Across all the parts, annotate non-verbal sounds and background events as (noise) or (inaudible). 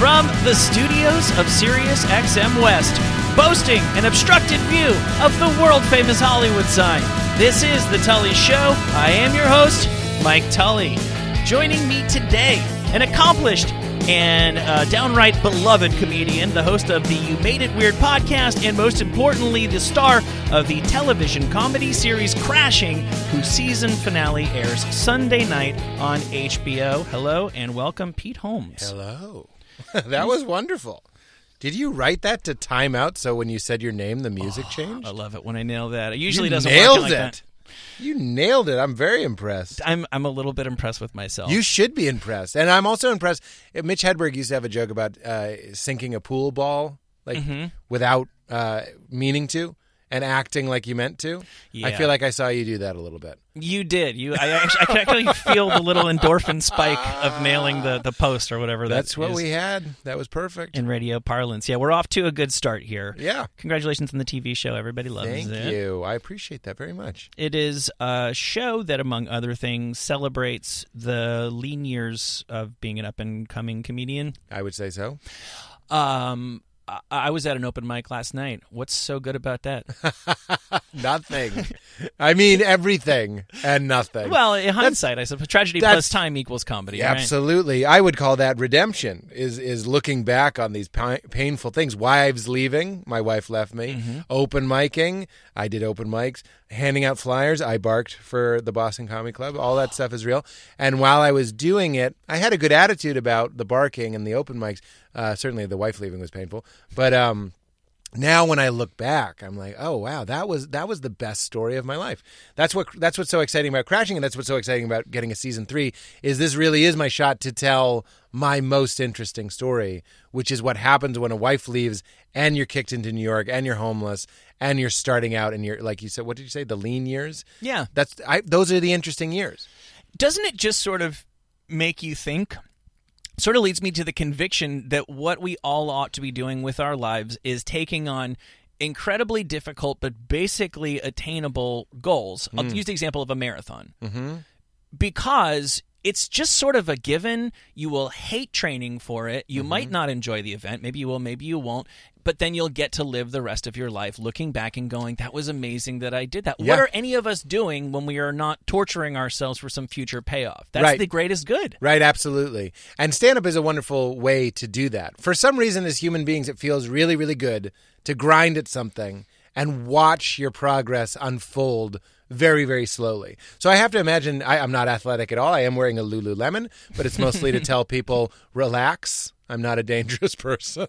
From the studios of Sirius XM West, boasting an obstructed view of the world famous Hollywood sign. This is The Tully Show. I am your host, Mike Tully. Joining me today, an accomplished and uh, downright beloved comedian, the host of the You Made It Weird podcast, and most importantly, the star of the television comedy series Crashing, whose season finale airs Sunday night on HBO. Hello and welcome, Pete Holmes. Hello. (laughs) that was wonderful. Did you write that to time out so when you said your name, the music changed? I love it when I nail that. It usually you doesn't nailed work like it. that. You nailed it. I'm very impressed. I'm I'm a little bit impressed with myself. You should be impressed. And I'm also impressed. uh, Mitch Hedberg used to have a joke about uh, sinking a pool ball like Mm-hmm. without uh, meaning to and acting like you meant to. I feel like I saw you do that a little bit. You did. You. I actually, I can actually feel the little endorphin spike of (laughs) nailing the, the post or whatever. that That's what is we had. That was perfect. in radio parlance. Yeah, we're off to a good start here. yeah. Congratulations on the TV show. Everybody loves Thank it. Thank you. I appreciate that very much. It is a show that, among other things, celebrates the lean years of being an up and coming comedian. I would say so. Um, I, was at an open mic last night. What's so good about that? (laughs) Nothing. I mean everything and nothing. well, in hindsight, I suppose tragedy plus time equals comedy. Yeah, right? Absolutely. I would call that redemption is is looking back on these pi- painful things. Wives leaving, my wife left me. Mm-hmm. Open micing, I did open mics. Handing out flyers, I barked for the Boston Comedy Club. All that stuff is real. And while I was doing it, I had a good attitude about the barking and the open mics. Uh, certainly the wife leaving was painful. But um now when I look back, I'm like, oh wow, that was that was the best story of my life. That's what that's what's so exciting about crashing, and that's what's so exciting about getting a season three. Is this really is my shot to tell my most interesting story, which is what happens when a wife leaves and you're kicked into New York and you're homeless and you're starting out and you're like you said, what did you say, the lean years? Yeah. That's I, those are the interesting years. doesn't it just sort of make you think? Sort of leads me to the conviction that what we all ought to be doing with our lives is taking on incredibly difficult but basically attainable goals. I'll use the example of a marathon. Mm-hmm. Because it's just sort of a given. You will hate training for it. You might mm-hmm. not enjoy the event. Maybe you will, maybe you won't. But then you'll get to live the rest of your life looking back and going, that was amazing that I did that. Yeah. What are any of us doing when we are not torturing ourselves for some future payoff? That's Right. the greatest good. Right, absolutely. And stand up is a wonderful way to do that. For some reason, as human beings, it feels really, really good to grind at something and watch your progress unfold very, very slowly. So I have to imagine I, I'm not athletic at all. I am wearing a Lululemon, but it's mostly to (laughs) tell people, relax. I'm not a dangerous (laughs) person.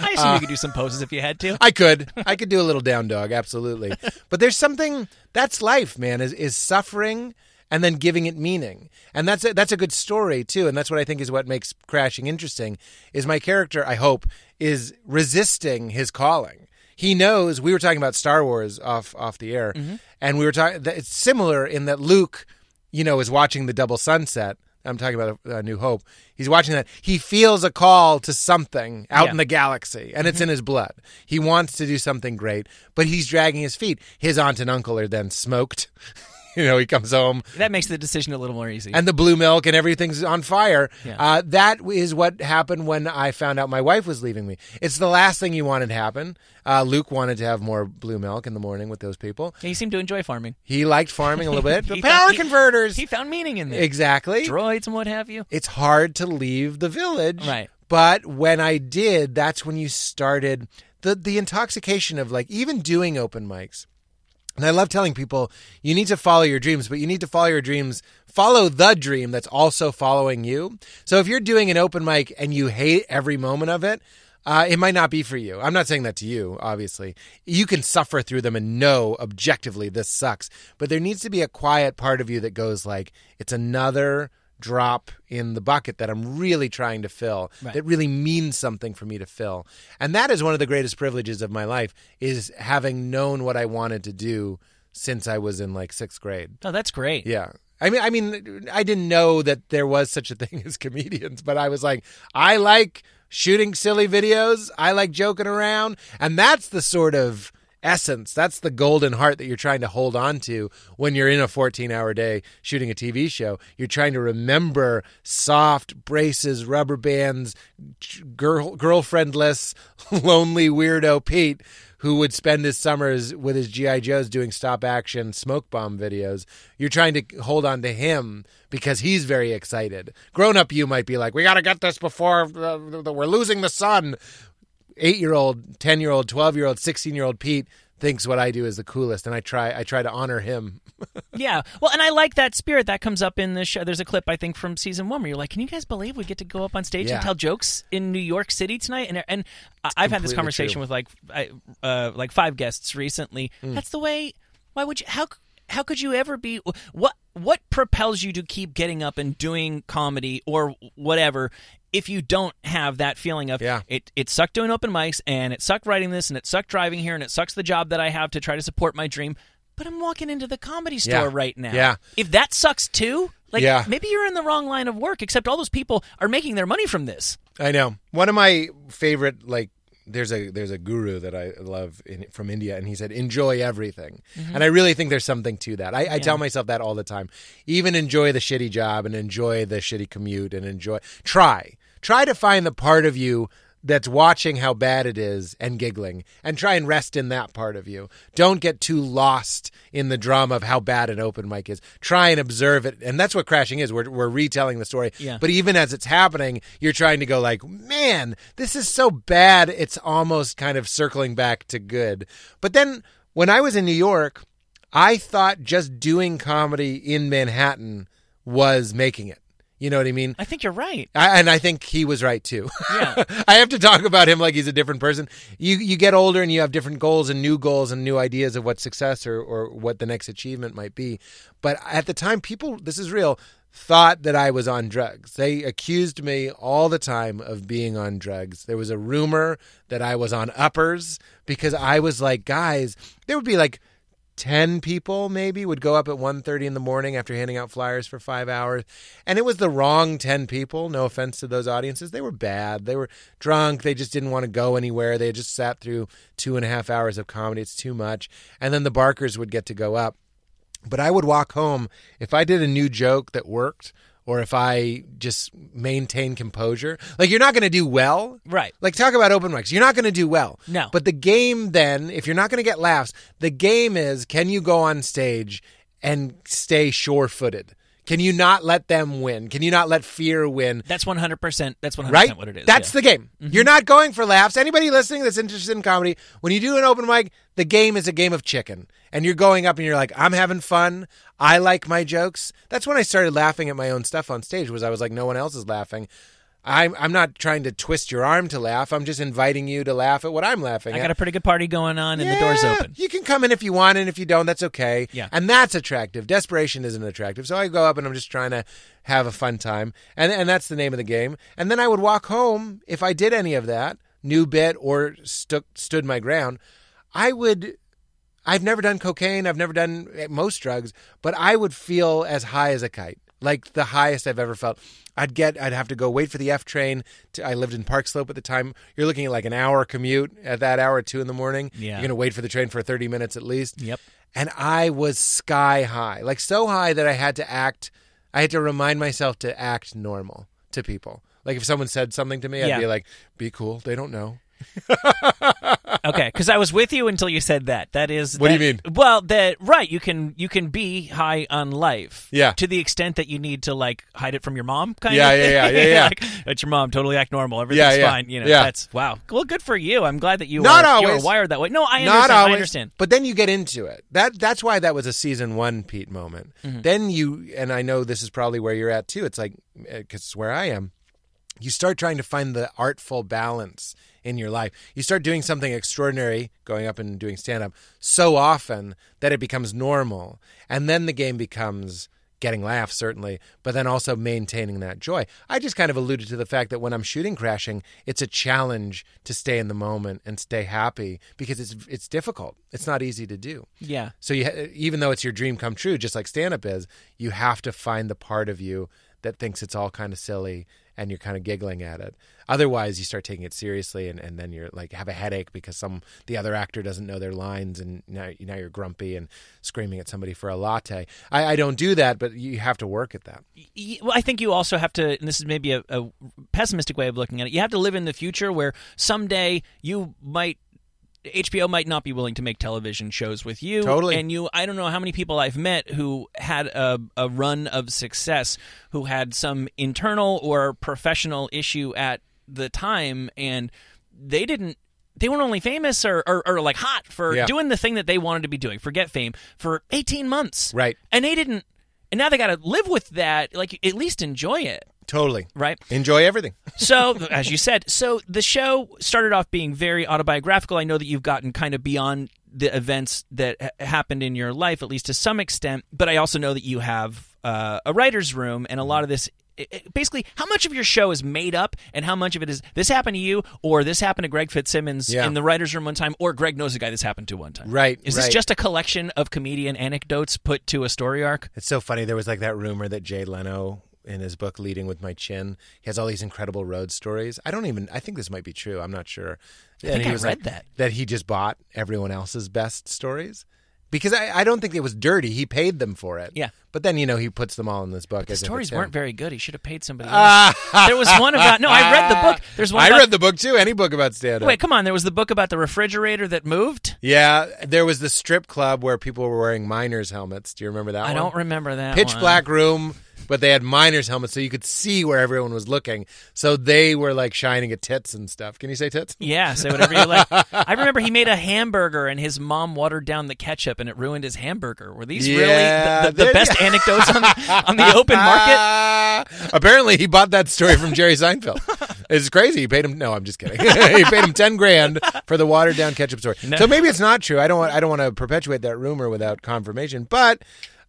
I assume you could do uh, some poses if you had to. I could. I could do a little down dog, absolutely. But there's something that's life, man, is is suffering and then giving it meaning. And that's a, that's a good story too, and that's what I think is what makes crashing interesting is my character, I hope, is resisting his calling. He knows we were talking about Star Wars off off the air, mm-hmm. and we were talking it's similar in that Luke, you know, is watching the double sunset. I'm talking about a, New Hope. He's watching that. He feels a call to something out Yeah. in the galaxy, and it's in mm-hmm. his blood. He wants to do something great, but he's dragging his feet. His aunt and uncle are then smoked. (laughs) you know, he comes home That makes the decision a little more easy. and the blue milk and everything's on fire. Yeah. Uh, that is what happened when I found out my wife was leaving me. It's the last thing you wanted to happen. Uh, Luke wanted to have more blue milk in the morning with those people. he seemed to enjoy farming. He liked farming a little bit. (laughs) The power found- he- converters. He found meaning in there. exactly. Droids and what have you. it's hard to leave the village. Right. But when I did, that's when you started the the intoxication of like even doing open mics. And I love telling people you need to follow your dreams, but you need to follow your dreams, follow the dream that's also following you. So if you're doing an open mic and you hate every moment of it, uh, it might not be for you. I'm not saying that to you, obviously. You can suffer through them and know objectively this sucks, but there needs to be a quiet part of you that goes like, it's another drop in the bucket that I'm really trying to fill Right. that really means something for me to fill. And that is one of the greatest privileges of my life is having known what I wanted to do since I was in like 6th grade. Oh, that's great. Yeah. I mean I mean I didn't know that there was such a thing (laughs) as comedians, but I was like I like shooting silly videos, I like joking around, and that's the sort of essence. That's the golden heart that you're trying to hold on to when you're in a 14-hour day shooting a TV show. You're trying to remember soft braces, rubber bands, girl girlfriendless, (laughs) lonely weirdo Pete who would spend his summers with his GI Joes doing stop action smoke bomb videos. You're trying to hold on to him because he's very excited. Grown up, you might be like, "We got to get this before we're losing the sun." Eight year old, ten year old, twelve year old, sixteen year old Pete thinks what I do is the coolest, and I try I try to honor him. (laughs) Yeah. Well, and I like that spirit that comes up in the show. There's a clip I think from season one where you're like, "Can you guys believe we get to go up on stage Yeah. and tell jokes in New York City tonight?" And and I- I've had this conversation true. with like I, uh, like five guests recently. Mm. That's the way. Why would you? How how could you ever be? What what propels you to keep getting up and doing comedy or whatever? If you don't have that feeling of Yeah. it, it sucked doing open mics and it sucked writing this and it sucked driving here and it sucks the job that I have to try to support my dream. But I'm walking into the comedy store Yeah. right now. Yeah. If that sucks too, like Yeah. maybe you're in the wrong line of work. Except all those people are making their money from this. I know. One of my favorite like there's a there's a guru that I love in, from India, and he said enjoy everything, mm-hmm. and I really think there's something to that. I, I tell myself that all the time. Even enjoy the shitty job, and enjoy the shitty commute, and enjoy. Try try to find the part of you that's watching how bad it is and giggling and try and rest in that part of you. Don't get too lost in the drama of how bad an open mic is. Try and observe it. And that's what crashing is. We're, we're retelling the story. Yeah. But even as it's happening, you're trying to go like, man, this is so bad. It's almost kind of circling back to good. But then when I was in New York, I thought just doing comedy in Manhattan was making it. You know what I mean? I think you're right. I, and I think he was right too. Yeah. (laughs) I have to talk about him like he's a different person. You you get older and you have different goals and new goals and new ideas of what success or, or what the next achievement might be. But at the time, people this is real thought that I was on drugs. They accused me all the time of being on drugs. There was a rumor that I was on uppers because I was like, guys, there would be like 10 people maybe would go up at 1.30 in the morning after handing out flyers for five hours. And it was the wrong 10 people no offense to those audiences. They were bad. They were drunk. They just didn't want to go anywhere. They just sat through two and a half hours of comedy. It's too much. And then the barkers would get to go up. But I would walk home. If I did a new joke that worked or if I just maintain composure. Like you're not going to do well. Right. Like talk about open mics. You're not going to do well. No. But the game then, if you're not going to get laughs, the game is can you go on stage and stay sure-footed? Can you not let them win? Can you not let fear win? That's 100%. That's 100% right? what it is. That's yeah. the game. Mm-hmm. You're not going for laughs. Anybody listening that's interested in comedy, when you do an open mic, the game is a game of chicken. And you're going up and you're like, I'm having fun. I like my jokes. That's when I started laughing at my own stuff on stage was I was like, no one else is laughing. I'm I'm not trying to twist your arm to laugh. I'm just inviting you to laugh at what I'm laughing I at. got a pretty good party going on and the door's Yeah, open. You can come in if you want, and if you don't, that's okay. Yeah. And that's attractive. Desperation isn't attractive. So I go up and I'm just trying to have a fun time. And and that's the name of the game. And then I would walk home if I did any of that, new bit or stuck stood my ground, I would I've never done cocaine, I've never done eh, most drugs, but I would feel as high as a kite. Like the highest I've ever felt. I'd get I'd have to go wait for the F train. To, I lived in Park Slope at the time. You're looking at like an hour commute at that hour at two in the morning. Yeah. You're gonna wait for the train for 30 minutes at least. Yep. And I was sky high, like so high that I had to act. I had to remind myself to act normal to people. Like if someone said something to me, I'd Yeah. be like, "Be cool. They don't know." (laughs) okay, because I was with you until you said that. That is. What do you mean? Well, that right. You can you can be high on life. Yeah. To the extent that you need to like hide it from your mom, kind Yeah, of. yeah, yeah, yeah, yeah. (laughs) like, it's your mom. Totally act normal. Everything's Yeah, yeah, fine. You know. yeah. That's wow. Well, good for you. I'm glad that you Not are, you always. are wired that way. No, I understand. Not always, I understand. But then you get into it. That that's why that was a season one Pete moment. Mm-hmm. Then you and I know this is probably where you're at too. It's like because it's where I am. You start trying to find the artful balance in your life. You start doing something extraordinary, going up and doing stand up so often that it becomes normal, and then the game becomes getting laughs certainly, but then also maintaining that joy. I just kind of alluded to the fact that when I'm shooting crashing, it's a challenge to stay in the moment and stay happy because it's it's difficult. It's not easy to do. Yeah. So you, even though it's your dream come true, just like stand up is, you have to find the part of you that thinks it's all kind of silly and you're kind of giggling at it. Otherwise, you start taking it seriously, and, and then you're like have a headache because some the other actor doesn't know their lines, and now now you're grumpy and screaming at somebody for a latte. I, I don't do that, but you have to work at that. Well, I think you also have to, and this is maybe a, a pessimistic way of looking at it. You have to live in the future where someday you might. HBO might not be willing to make television shows with you. Totally. And you, I don't know how many people I've met who had a, a run of success who had some internal or professional issue at the time and they didn't they weren't only famous or, or, or like hot for Yeah. doing the thing that they wanted to be doing forget fame for 18 months Right. and they didn't and now they got to live with that like at least enjoy it Totally. right Enjoy everything. (laughs) so as you said so the show started off being very autobiographical i know that you've gotten kind of beyond the events that ha- happened in your life at least to some extent but i also know that you have uh, a writer's room and a lot of this basically how much of your show is made up and how much of it is this happened to you or this happened to greg fitzsimmons Yeah. in the writer's room one time or greg knows a guy this happened to one time Right, is this just a collection of comedian anecdotes put to a story arc It's so funny. There was like that rumor that Jay Leno in his book Leading with My Chin, he has all these incredible road stories. I don't even I think this might be true. I'm not sure. And think he I was read like, that. that he just bought everyone else's best stories. Because I, I don't think it was dirty. He paid them for it. Yeah. But then, you know, he puts them all in this book. the stories weren't very good he should have paid somebody else. Ah. there was one about no i read the book (laughs) there's one I about, read the book too. Any book about stand up. Wait, come on. There was the book about the refrigerator that moved. Yeah, there was the strip club where people were wearing miners' helmets. Do you remember that I one? don't remember that. Pitch one. black room, but they had miners' helmets so you could see where everyone was looking. So they were like shining at tits and stuff. Can you say tits? Yeah, say whatever you like. I (laughs) remember he made a hamburger and his mom watered down the ketchup and it ruined his hamburger. Were these Yeah, really the, the, the best anecdotes on the, on the (laughs) open market? Apparently, he bought that story from Jerry Seinfeld. It's crazy. He paid him. No, I'm just kidding. (laughs) he paid him ten grand for the watered down ketchup story. So maybe it's not true. I don't. Want, I don't want to perpetuate that rumor without confirmation. But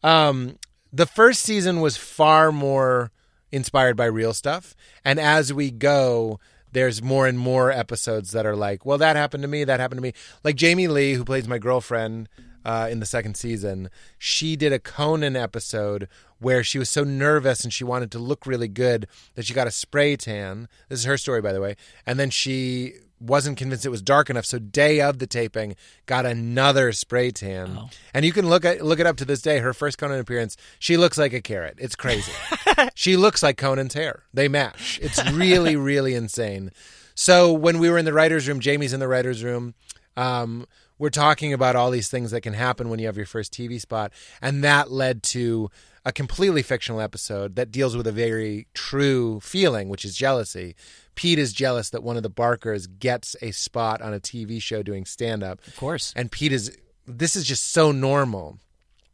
um, the first season was far more inspired by real stuff, and as we go. There's more and more episodes that are like, well, that happened to me, that happened to me. Like Jamie Lee, who plays my girlfriend, uh, in the second season, she did a Conan episode where she was so nervous and she wanted to look really good that she got a spray tan. This is her story, by the way. And then she wasn't convinced it was dark enough, so day of the taping, got another spray tan. And you can look at look it up to this day. Her first Conan appearance, she looks like a carrot. It's crazy. (laughs) she looks like Conan's hair. They match. It's really, (laughs) really insane. So when we were in the writers' room, Jamie's in the writers' room. Um, we're talking about all these things that can happen when you have your first TV spot, and that led to a completely fictional episode that deals with a very true feeling, which is jealousy. Pete is jealous that one of the Barkers gets a spot on a TV show doing stand up. Of course. And Pete is this is just so normal.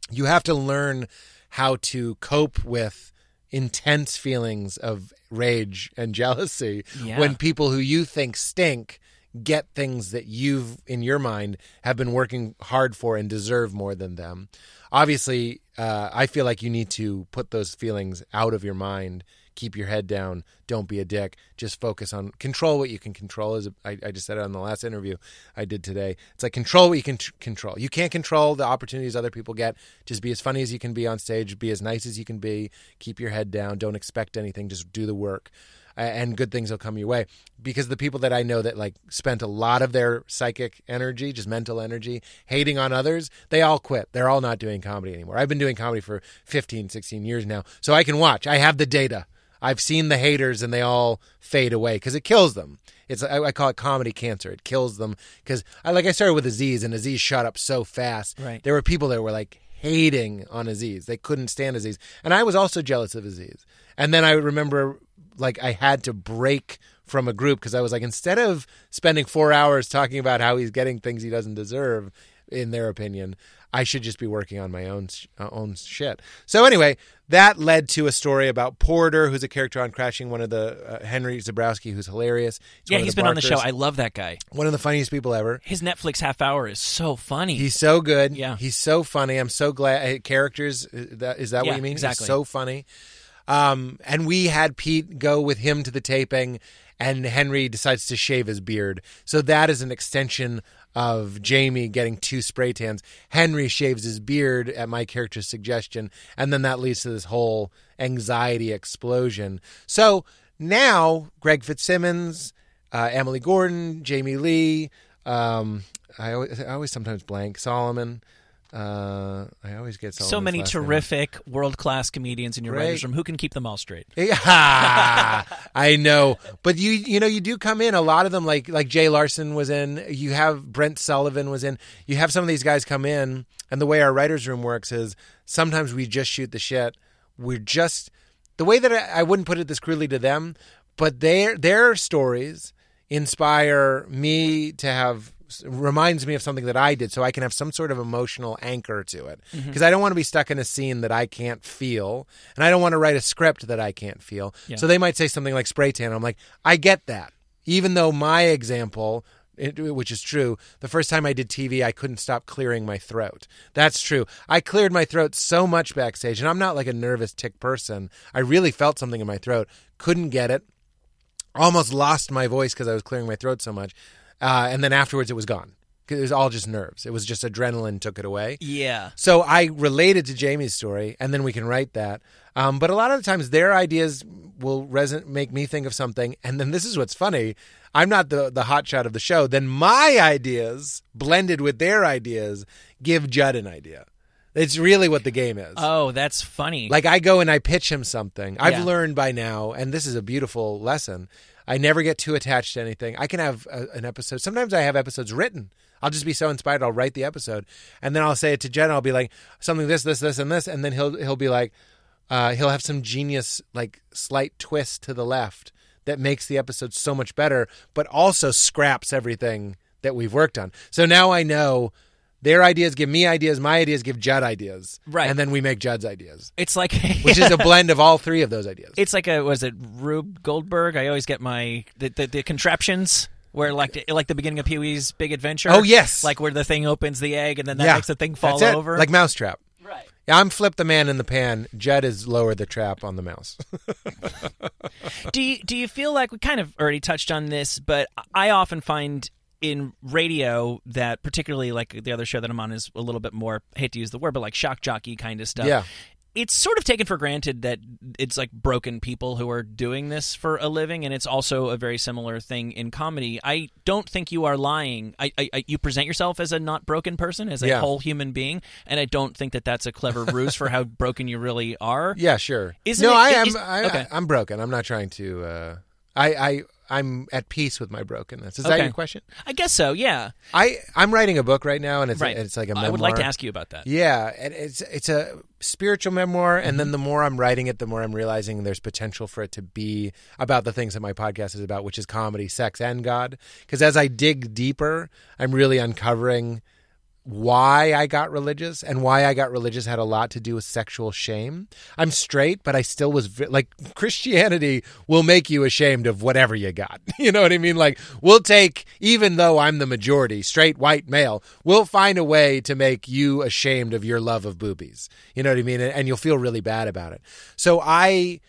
You have to learn how to cope with intense feelings of rage and (laughs) jealousy Yeah. when people who you think stink get things that you've in your mind have been working hard for and deserve more than them. Obviously, uh, I feel like you need to put those feelings out of your mind. Keep your head down. Don't be a dick. Just focus on control what you can control. As I, I just said it on the last interview I did today. It's like control what you can tr- control. You can't control the opportunities other people get. Just be as funny as you can be on stage. Be as nice as you can be. Keep your head down. Don't expect anything. Just do the work and good things will come your way because the people that i know that like spent a lot of their psychic energy just mental energy hating on others they all quit they're all not doing comedy anymore i've been doing comedy for 15 16 years now so i can watch i have the data i've seen the haters and they all fade away because it kills them it's I, I call it comedy cancer it kills them because i like i started with aziz and aziz shot up so fast Right. there were people that were like hating on Aziz. They couldn't stand Aziz. And I was also jealous of Aziz. And then I remember like I had to break from a group because I was like, instead of spending four hours talking about how he's getting things he doesn't deserve, in their opinion. I should just be working on my own uh, own shit. So anyway, that led to a story about Porter, who's a character on Crashing, one of the uh, Henry Zebrowski, who's hilarious. He's Yeah, he's been on the show. I love that guy. one of the funniest people ever. His Netflix half hour is so funny. He's so good. Yeah. he's so funny. I'm so glad. uh, Characters. uh, That is that Yeah, what you mean? exactly. He's so funny. Um, and we had Pete go with him to the taping, and Henry decides to shave his beard. So that is an extension of Jamie getting two spray tans. Henry shaves his beard at my character's suggestion, and then that leads to this whole anxiety explosion. So now Greg Fitzsimmons, uh, Emily Gordon, Jamie Lee. Um, I always, I always sometimes blank Solomon. Uh, I always get so many terrific world class comedians in your Great. writers room. Who can keep them all straight? (laughs) Yeah, (laughs) I know, but you you know you do come in. A lot of them, like like Jay Larson was in. You have Brent Sullivan was in. You have some of these guys come in, and the way our writers' room works is sometimes we just shoot the shit. We're just the way that I, I wouldn't put it this crudely to them, but their their stories inspire me to have reminds me of something that I did so I can have some sort of emotional anchor to it. Mm-hmm. Because I don't want to be stuck in a scene that I can't feel and I don't want to write a script that I can't feel. Yeah. so they might say something like spray tan I'm like I get that. Even though my example it, which is true the first time I did TV I couldn't stop clearing my throat. That's true. I cleared my throat so much backstage and I'm not like a nervous tick person. I really felt something in my throat. Couldn't get it. Almost lost my voice because I was clearing my throat so much. Uh, and then afterwards, it was gone. It was all just nerves. It was just adrenaline took it away. Yeah. So I related to Jamie's story, and then we can write that. Um, but a lot of the times, their ideas will reson- make me think of something, and then this is what's funny. I'm not the the hot shot of the show. Then my ideas blended with their ideas give Judd an idea. It's really what the game is. Oh, that's funny. Like I go and I pitch him something. I've Yeah. learned by now, and this is a beautiful lesson. I never get too attached to anything. I can have a, an episode. Sometimes I have episodes written. I'll just be so inspired. I'll write the episode, and then I'll say it to Jen. I'll be like something this, this, this, and this, and then he'll he'll be like, uh, he'll have some genius like slight twist to the left that makes the episode so much better, but also scraps everything that we've worked on. So now I know. Their ideas give me ideas. My ideas give Judd ideas. Right. And then we make Judd's ideas it's like (laughs) which is a blend of all three of those ideas. it's like a was it Rube Goldberg? I always get my the the, the contraptions where like like the beginning of Pee Wee's Big Adventure. Oh, yes. like where the thing opens the egg and then that makes the thing fall That's it. over. like Mousetrap. right. Yeah, I'm flip the man in the pan. Judd is lower the trap on the mouse. (laughs) Do you do you feel like we kind of already touched on this, but I often find in radio that particularly like the other show that I'm on is a little bit more I hate to use the word, but like shock jockey kind of stuff. Yeah. It's sort of taken for granted that it's like broken people who are doing this for a living, and it's also a very similar thing in comedy. I don't think you are lying. I, I, I you present yourself as a not broken person, as a Yeah. whole human being, and I don't think that that's a clever ruse for how (laughs) broken you really are. yeah, sure. Isn't no, it- I am. is- I, okay. I, am broken. I'm not trying to. Uh, I, I, I'm at peace with my brokenness. Is that Okay. your question? I guess so. Yeah. I, I'm writing a book right now, and it's Right. it's like a memoir. I would like to ask you about that. Yeah, and it's it's a spiritual memoir, and Mm-hmm. then the more I'm writing it, the more I'm realizing there's potential for it to be about the things that my podcast is about, which is comedy, sex, and God. Because as I dig deeper, I'm really uncovering why I got religious, and why I got religious had a lot to do with sexual shame. I'm straight, but I still was vi- like Christianity will make you ashamed of whatever you got. (laughs) You know what I mean? Like we'll take, even though I'm the majority, straight white male, we'll find a way to make you ashamed of your love of boobies. You know what I mean? And, and you'll feel really bad about it. So I,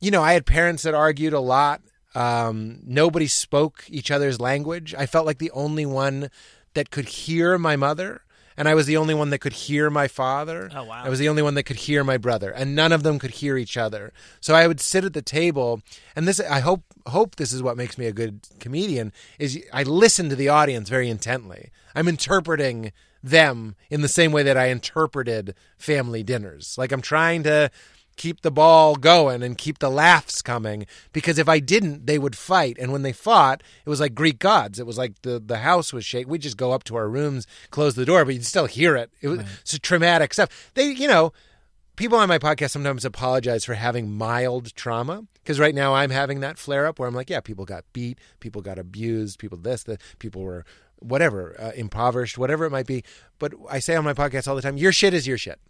you know, I had parents that argued a lot. Um, nobody spoke each other's language. I felt like the only one that could hear my mother, and I was the only one that could hear my father. Oh, wow. I was the only one that could hear my brother, and none of them could hear each other. So I would sit at the table, and this I hope hope this is what makes me a good comedian is I listen to the audience very intently. I'm interpreting them in the same way that I interpreted family dinners. Like I'm trying to keep the ball going and keep the laughs coming because if I didn't they would fight. And when they fought it was like Greek gods. It was like the the house was shaking we'd just go up to our rooms close the door but you'd still hear it. It was it's traumatic stuff. They you know people on my podcast sometimes apologize for having mild trauma because right now I'm having that flare up where I'm like, yeah, people got beat, people got abused, people this, that people were whatever, uh, impoverished, whatever it might be. But I say on my podcast all the time, your shit is your shit.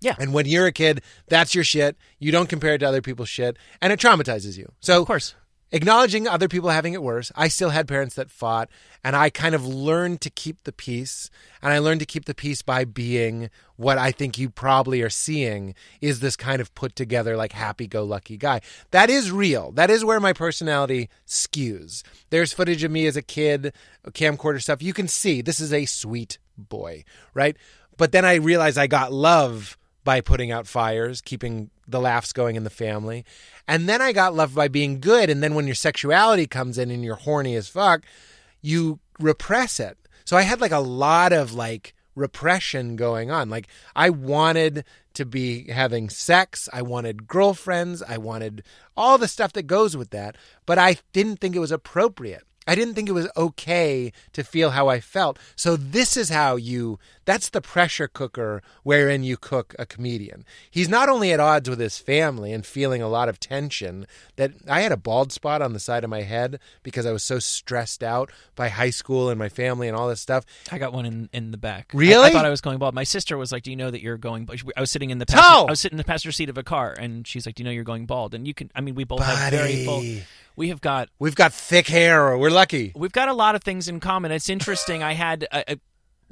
Yeah. And when you're a kid, that's your shit. You don't compare it to other people's shit, and it traumatizes you. So Of course. acknowledging other people having it worse. I still had parents that fought, and I kind of learned to keep the peace. And I learned to keep the peace by being what I think you probably are seeing is this kind of put together, like happy go lucky guy. That is real. That is where my personality skews. There's footage of me as a kid, camcorder stuff. You can see this is a sweet boy, right? But then I realized I got love by putting out fires, keeping the laughs going in the family. And then I got love by being good. And then when your sexuality comes in and you're horny as fuck, you repress it. So I had like a lot of like repression going on. Like I wanted to be having sex, I wanted girlfriends, I wanted all the stuff that goes with that, but I didn't think it was appropriate. I didn't think it was okay to feel how I felt. So this is how you that's the pressure cooker wherein you cook a comedian. He's not only at odds with his family and feeling a lot of tension that I had a bald spot on the side of my head because I was so stressed out by high school and my family and all this stuff. I got one in, in the back. Really? I, thought I was going bald. My sister was like, "Do you know that you're going?" bald?" I was sitting in the passenger, I was sitting in the passenger seat of a car, and she's like, "Do you know you're going bald?" And you can. I mean, we both have very full. We have got We've got thick hair. We're lucky. we've got a lot of things in common. It's interesting. I had a, a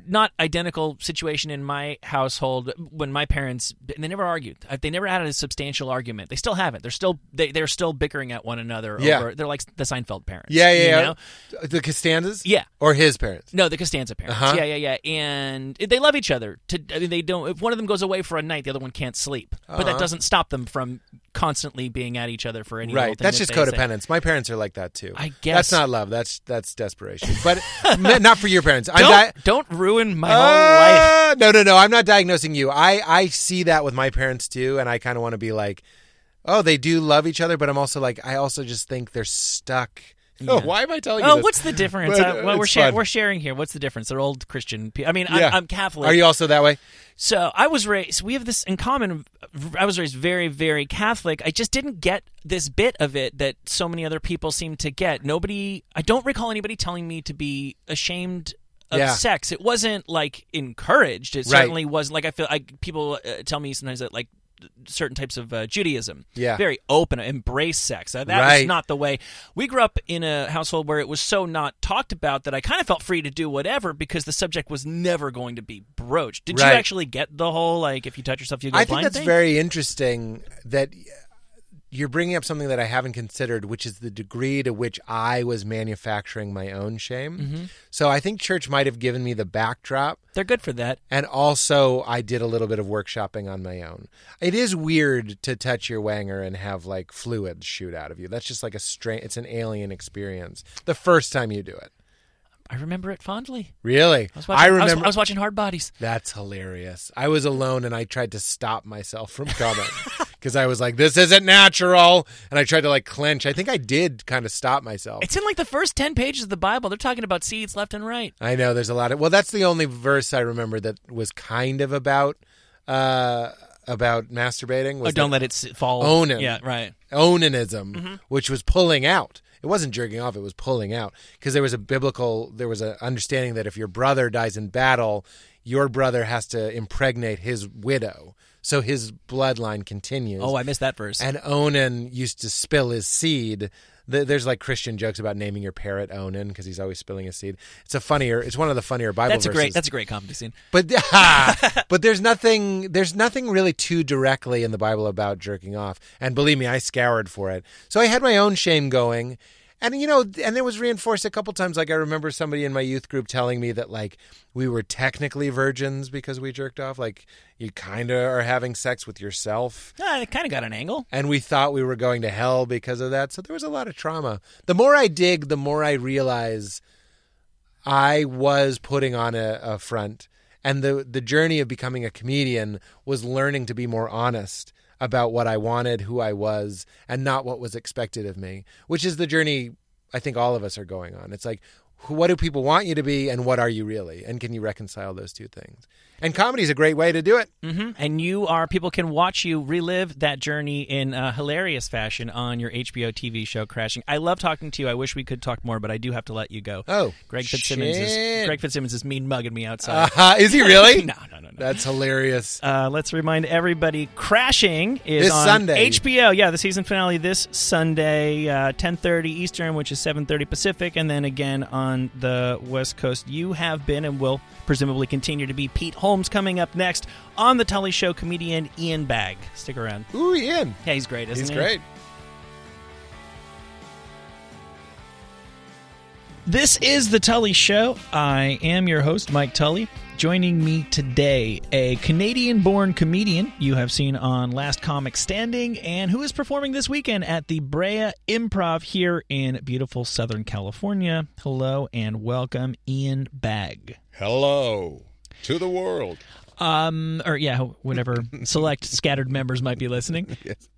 not identical situation in my household when my parents they never argued. Uh, They never had a substantial argument. They still haven't. They're still they, they're still bickering at one another. Yeah. over, they're like the Seinfeld parents. Yeah, yeah, yeah. know? The Costanzas? Yeah. Or his parents? No, the Costanza parents. Uh-huh. Yeah, yeah, yeah. And they love each other. To I mean, they don't. If one of them goes away for a night, the other one can't sleep. But Uh-huh. that doesn't stop them from constantly being at each other for any Right. That's that just they say. codependence. My parents are like that too. I guess. That's not love. That's that's desperation. But (laughs) not for your parents. I'm Don't, di- don't ruin my ah, whole life. No, no, no. I'm not diagnosing you. I I see that with my parents too, and I kind of want to be like, oh, they do love each other, but I'm also like, I also just think they're stuck. (laughs) Oh, why am I telling you? Oh, this? what's the difference? But, Uh, well, we're it's we're sharing here. What's the difference? They're old Christian. pe- I mean, Yeah. I'm, I'm Catholic. Are you also that way? So I was raised. We have this in common. I was raised very, very Catholic. I just didn't get this bit of it that so many other people seem to get. Nobody. I don't recall anybody telling me to be ashamed of Yeah. sex. It wasn't like encouraged. It Right. certainly wasn't. Like I feel like people uh, tell me sometimes that like certain types of uh, Judaism, Yeah. very open, embrace sex. Uh, that Right. was not the way. We grew up in a household where it was so not talked about that I kind of felt free to do whatever because the subject was never going to be broached. Did you actually get the whole like if you touch yourself you go I think blind that's thing? very interesting that you're bringing up something that I haven't considered, which is the degree to which I was manufacturing my own shame. Mm-hmm. So I think church might have given me the backdrop. They're good for that. And also, I did a little bit of workshopping on my own. It is weird to touch your wanger and have like fluids shoot out of you. That's just like a strange. It's an alien experience. The first time you do it, I remember it fondly. really. I was watching, I I was, remember. I was watching Hard Bodies. That's hilarious. I was alone and I tried to stop myself from (laughs) coming because I was like, "This isn't natural," and I tried to like clench. I think I did kind of stop myself. It's in like the first ten pages of the Bible. They're talking about seeds left and right. I know there's a lot of well, that's the only verse I remember that was kind of about uh about masturbating. Was Oh, don't let it fall. Onan. Yeah, right. onanism, Mm-hmm. which was pulling out. It wasn't jerking off; it was pulling out because there was a biblical, there was an understanding that if your brother dies in battle, your brother has to impregnate his widow, so his bloodline continues. Oh, I missed that verse. And Onan used to spill his seed. There's like Christian jokes about naming your parrot Onan because he's always spilling his seed. It's a funnier. It's one of the funnier Bible that's a verses. great. That's a great comedy scene. But (laughs) (laughs) but there's nothing there's nothing really too directly in the Bible about jerking off. And believe me, I scoured for it. So I had my own shame going. And you know, and it was reinforced a couple times. Like I remember somebody in my youth group telling me that like we were technically virgins because we jerked off. Like you kind of are having sex with yourself Ah, it kind of got an angle. and we thought we were going to hell because of that. So there was a lot of trauma. The more I dig, the more I realize I was putting on a, a front, and the the journey of becoming a comedian was learning to be more honest about what I wanted, who I was, and not what was expected of me. Which is the journey I think all of us are going on. It's like what do people want you to be and what are you really and can you reconcile those two things and comedy is a great way to do it hmm And you are people can watch you relive that journey in a hilarious fashion on your HBO TV show Crashing. I love talking to you. I wish we could talk more, but I do have to let you go. oh Greg Fitzsimmons is shit. Greg Fitzsimmons is mean mugging me outside. uh, is he really (laughs) no, no, no, no. that's hilarious Uh, let's remind everybody, Crashing is This on Sunday. HBO. Yeah, the season finale this Sunday, uh, 10.30 Eastern, which is 7.30 Pacific, and then again on the West Coast. You have been and will presumably continue to be Pete Holmes coming up next on The Tully Show, comedian Ian Bagg. Stick around. ooh ian Yeah, he's great, isn't he's he? He's great This is The Tully Show. I am your host, Mike Tully. Joining me today, a Canadian born comedian you have seen on Last Comic Standing, and who is performing this weekend at the Brea Improv here in beautiful Southern California. Hello and welcome, Ian Bagg. hello to the world Um, or yeah, whatever (laughs) select scattered members might be listening. (laughs) Yes.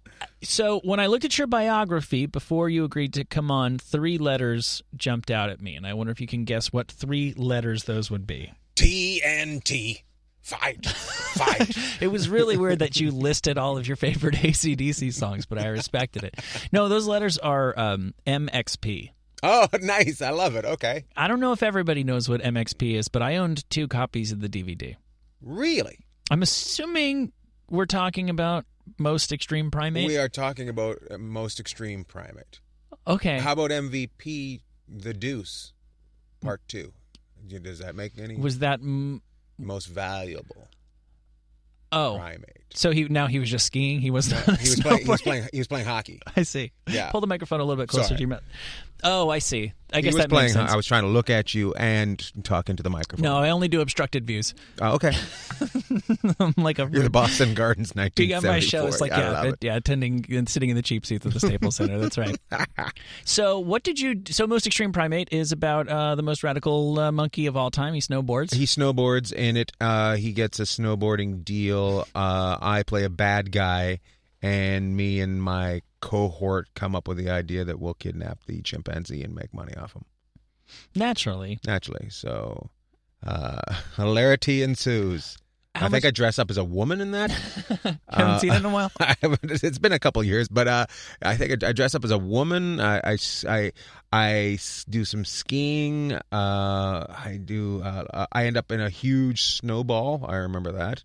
So when I looked at your biography before you agreed to come on, three letters jumped out at me, and I wonder if you can guess what three letters those would be. Tnt fight fight (laughs) It was really weird that you listed all of your favorite (laughs) ACDC songs, but I respected it. No, those letters are um, MXP. oh (laughs) nice i love it okay I don't know if everybody knows what MXP is, but I owned two copies of the DVD. really I'm assuming we're talking about most extreme primate. We are talking about uh, most extreme primate. okay. How about MVP the Deuce Part Two? Does that make any was that? Mm, most valuable oh, primate? so he now he was just skiing. He was not. He was playing. He was playing. He was playing hockey. (laughs) I see. Yeah. Pull the microphone a little bit closer Sorry. to your mouth. Oh, I see. I he guess was that playing. makes sense. I was trying to look at you and talk into the microphone. no, I only do obstructed views. Oh, okay. (laughs) I'm like a You're the Boston Gardens, being on 1974. my show is like I yeah, it. yeah, attending and sitting in the cheap seats at the Staples Center. That's right. (laughs) So, what did you? So, most extreme primate is about uh, the most radical uh, monkey of all time. He snowboards. He snowboards in it. Uh, he gets a snowboarding deal. Uh, I play a bad guy, and me and my cohort come up with the idea that we'll kidnap the chimpanzee and make money off him. Naturally, Naturally, so uh, (laughs) hilarity ensues. How I think I dress up as a woman in that. (laughs) haven't Uh, seen it in a while. (laughs) I it's been a couple years, but uh, I think I, I dress up as a woman. I I I do some skiing. Uh, I do. Uh, I end up in a huge snowball. I remember that.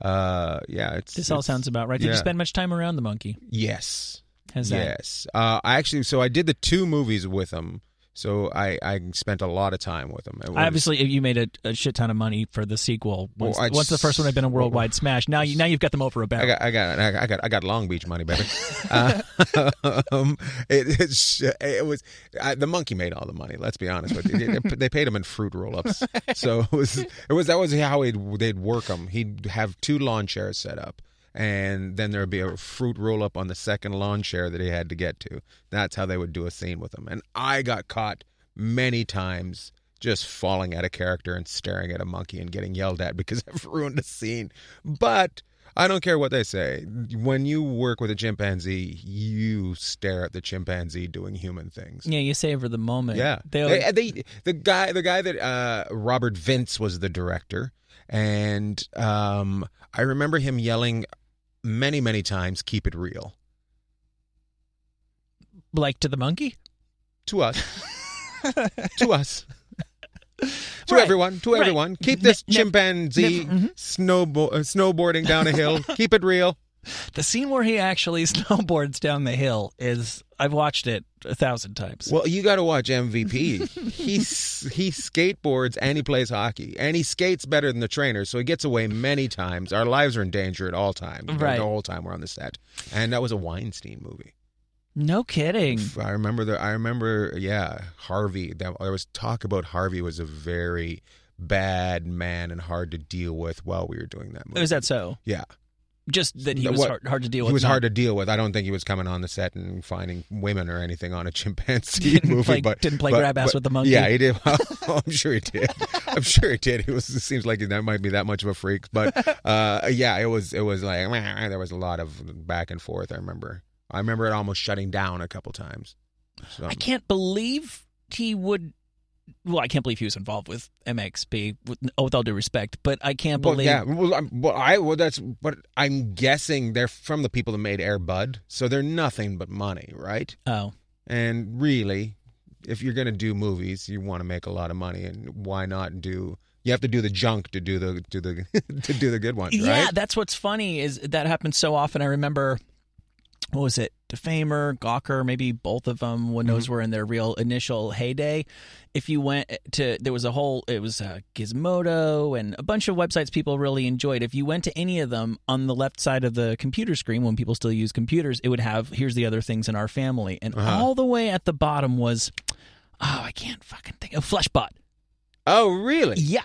Uh, yeah, it's This all sounds about right. Did you spend much time around the monkey? yes, Has that? yes. Uh, I actually, so I did the two movies with him. So I, I spent a lot of time with him. It was- Obviously, you made a, a shit ton of money for the sequel. Once, I once the first one had been a worldwide smash, now you now you've got them over a I barrel. got, I got, I got, I got Long Beach money, baby. (laughs) uh, (laughs) um, it, it's, it was I, the monkey made all the money. Let's be honest with you. They- they paid him in fruit roll-ups, (laughs) so it was, it was that was how he'd, they'd work him. He'd have two lawn chairs set up, and then there'd be a fruit roll-up on the second lawn chair that he had to get to. That's how they would do a scene with him. And I got caught many times just falling out of character and staring at a monkey and getting yelled at because (laughs) I've ruined a scene. But I don't care what they say. When you work with a chimpanzee, you stare at the chimpanzee doing human things. Yeah, you savor the moment. Yeah, They, they, they, the guy, the guy that uh, Robert Vince was the director, and um, I remember him yelling many, many times, "Keep it real" like to the monkey. to us, (laughs) to us. To Right, everyone, to right. everyone, keep this Ne- ne- chimpanzee never- mhm. snowbo- uh, snowboarding down a hill. keep it real. (laughs) The scene where he actually (laughs) snowboards down the hill is I've watched it a thousand times. Well, you got to watch MVP. (laughs) he he skateboards and he plays hockey, and he skates better than the trainer, so he gets away many times. Our lives are in danger at all times. Right. The whole time we're on the set, and that was a Weinstein movie. no kidding. I remember the. I remember, yeah, Harvey. That, there was talk about Harvey was a very bad man and hard to deal with while we were doing that movie. Was that so? Yeah, Just that he was what- hard, hard to deal with. he was not- hard to deal with. I don't think he was coming on the set and finding women or anything on a (laughs) chimpanzee movie. play- but didn't play but- grab ass but- with the monkey. Yeah, he did. (laughs) Well, I'm sure he did. I'm sure he did. It was. It seems like that might be that much of a freak, but uh, yeah, it was. It was like there was a lot of back and forth. I remember. I remember it almost shutting down a couple times. So, I can't believe he would well, I can't believe he was involved with MXP. With, oh, with all due respect, but I can't Well, believe. yeah. Well, I'm, well, I well, that's but I'm guessing they're from the people that made Air Bud, so they're nothing but money, right? Oh, And really, if you're going to do movies, you want to make a lot of money, and why not do? You have to do the junk to do the to the (laughs) to do the good ones, yeah. right? That's what's funny is that happens so often. I remember. What was it? Defamer, Gawker, maybe both of them when Mm-hmm. those were in their real initial heyday. If you went to, there was a whole, it was uh, Gizmodo and a bunch of websites people really enjoyed. If you went to any of them on the left side of the computer screen, when people still use computers, it would have, here's the other things in our family. And Uh-huh. all the way at the bottom was, oh, I can't fucking think, of Fleshbot. Oh, really? Yeah.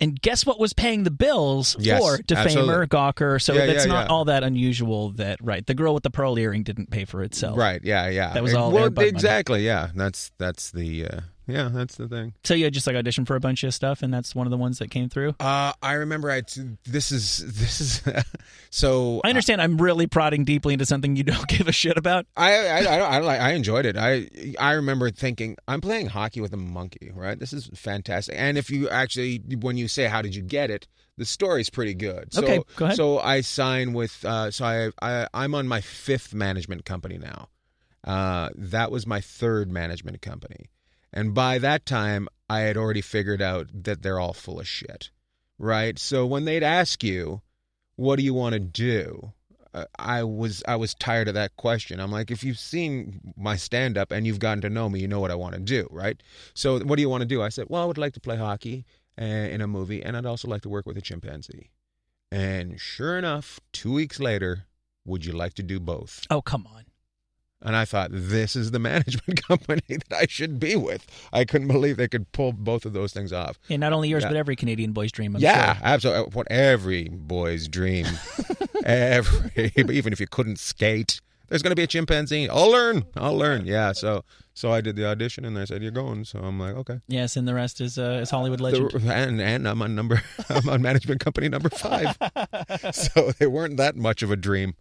And guess what was paying the bills Yes, for Defamer, absolutely. Gawker? So Yeah, that's yeah, not yeah. all that unusual that, right, the girl with the pearl earring didn't pay for itself. Right? Yeah, yeah. That was all Well, Bud money. exactly. Yeah, that's that's the uh, yeah, that's the thing. So you just like auditioned for a bunch of stuff, and that's one of the ones that came through? Uh, I remember I. This is this is (laughs) so. I understand I'm really prodding deeply into something you don't (laughs) give a shit about. I I I, don't- I, like- I enjoyed it. I I remember thinking I'm playing hockey with a monkey, right? This is fantastic. And if you actually when you say how did you get it, the story's pretty good. So, Okay, go ahead. So I sign with. Uh, so I, I I'm on my fifth management company now. Uh, that was my third management company, and by that time I had already figured out that they're all full of shit, right? So when they'd ask you, "What do you want to do?" uh, I was I was tired of that question. I'm like, if you've seen my stand up and you've gotten to know me, you know what I want to do, right? So what do you want to do? I said, well, I would like to play hockey uh, in a movie, and I'd also like to work with a chimpanzee. And sure enough, two weeks later, would you like to do both? Oh, come on. And I thought, this is the (laughs) management company that I should be with. I couldn't believe they could pull both of those things off. And not only yours, Yeah. but every Canadian boy's dream. I'm yeah, sure. absolutely. What every boy's dream. (laughs) every, (laughs) even if you couldn't skate, there's going to be a chimpanzee. I'll learn. I'll learn. Yeah. So, so I did the audition, and they said you're going. So I'm like, okay. Yes, and the rest is uh, is Hollywood legend. The- and and I'm on number. I'm on management company number five. so they weren't that much of a dream.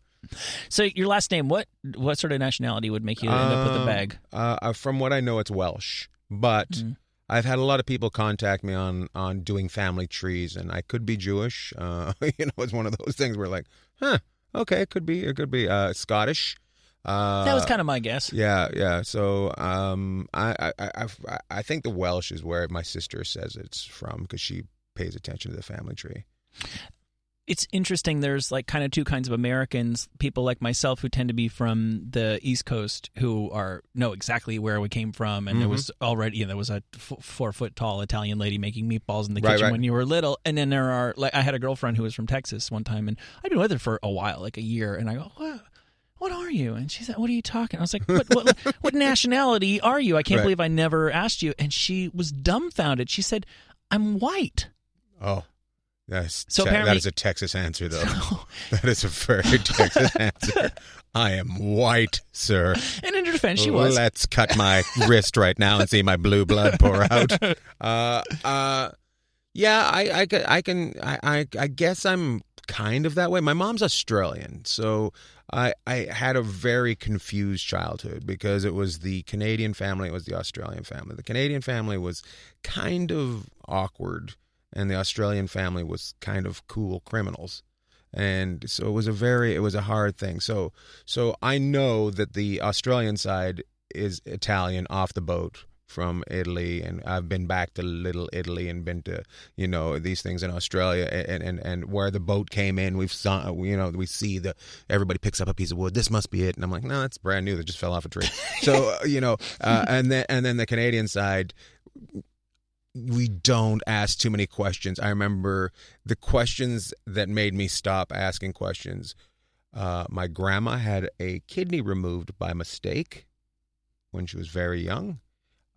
So your last name, what what sort of nationality would make you end up with the Um, bag? Uh, uh, from what I know, it's Welsh, but Mm. I've had a lot of people contact me on on doing family trees, and I could be Jewish. (laughs) Uh, you know, it's one of those things where like, huh, okay, it could be, it could be uh, Scottish. Uh, that was kind of my guess. yeah, yeah. So um, I, I, I, I- I think the Welsh is where my sister says it's from because she pays attention to the family tree. It's interesting there's like kind of two kinds of americans people like myself who tend to be from the east coast who are know exactly where we came from and there Mhm. was already you know, there was a f- four foot tall italian lady making meatballs in the Right, kitchen right. when you were little and then there are like i had a girlfriend who was from texas one time and i'd been with her for a while like a year and i go what what are you? And she said, "What are you talking?" I was like, "What, what, (laughs) what nationality are you?" I can't Right. believe I never asked you. And she was dumbfounded. She said, "I'm white." Oh, that's So te- that is a Texas answer, though. (laughs) (laughs) that is a very (laughs) Texas answer. I am white, sir. And in her defense, she was. Let's cut my wrist right now and see my blue blood pour out. Uh, uh, yeah, I, I, I can, I, I, I guess I'm kind of that way. My mom's Australian, so I, I had a very confused childhood because it was the Canadian family, it was the Australian family. The Canadian family was kind of awkward, and the Australian family was kind of cool criminals. And so it was a very it was a hard thing. So so i know that the australian side is italian off the boat from italy and i've been back to little italy and been to you know these things in australia and and and where the boat came in we've saw you know we see the everybody picks up a piece of wood this must be it. And i'm like no that's brand new that just fell off a tree. So uh, you know uh, and then and then the canadian side we don't ask too many questions. I remember the questions that made me stop asking questions. Uh, my grandma had a kidney removed by mistake when she was very young.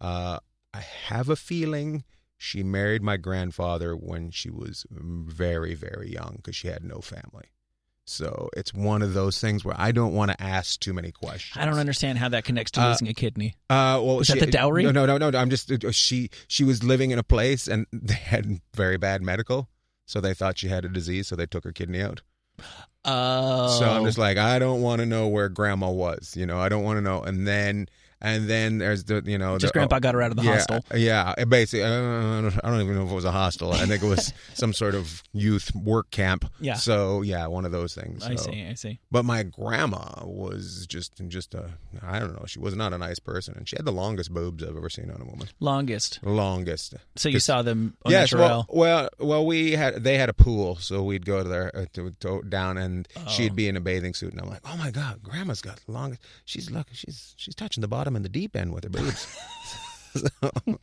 Uh, I have a feeling she married my grandfather when she was very, very young because she had no family. So it's one of those things where I don't want to ask too many questions. I don't understand how that connects to Uh, losing a kidney. Uh, well, Is that the dowry? No, no, no, no. I'm just uh, she. She was living in a place, and (laughs) they had very bad medical, so they thought she had a disease, so they took her kidney out. Oh, So I'm just like, I don't want to know where grandma was. You know, I don't want to know. And then and then there's the you know Just the, Grandpa got her out of the yeah, hostel. Yeah, basically, I don't, I don't even know if it was a hostel. I think it was (laughs) some sort of youth work camp. Yeah. So yeah, one of those things. I see. I see. But my grandma was just just a I don't know. She was not a nice person, and she had the longest boobs I've ever seen on a woman. Longest. Longest. So you saw them on Yes, well, well, well, we had they had a pool, so we'd go there uh, to, to down, and Oh. she'd be in a bathing suit, and I'm like, oh my god, grandma's got the longest. She's look, she's she's touching the bottom and the deep end with her boobs. (laughs) (laughs)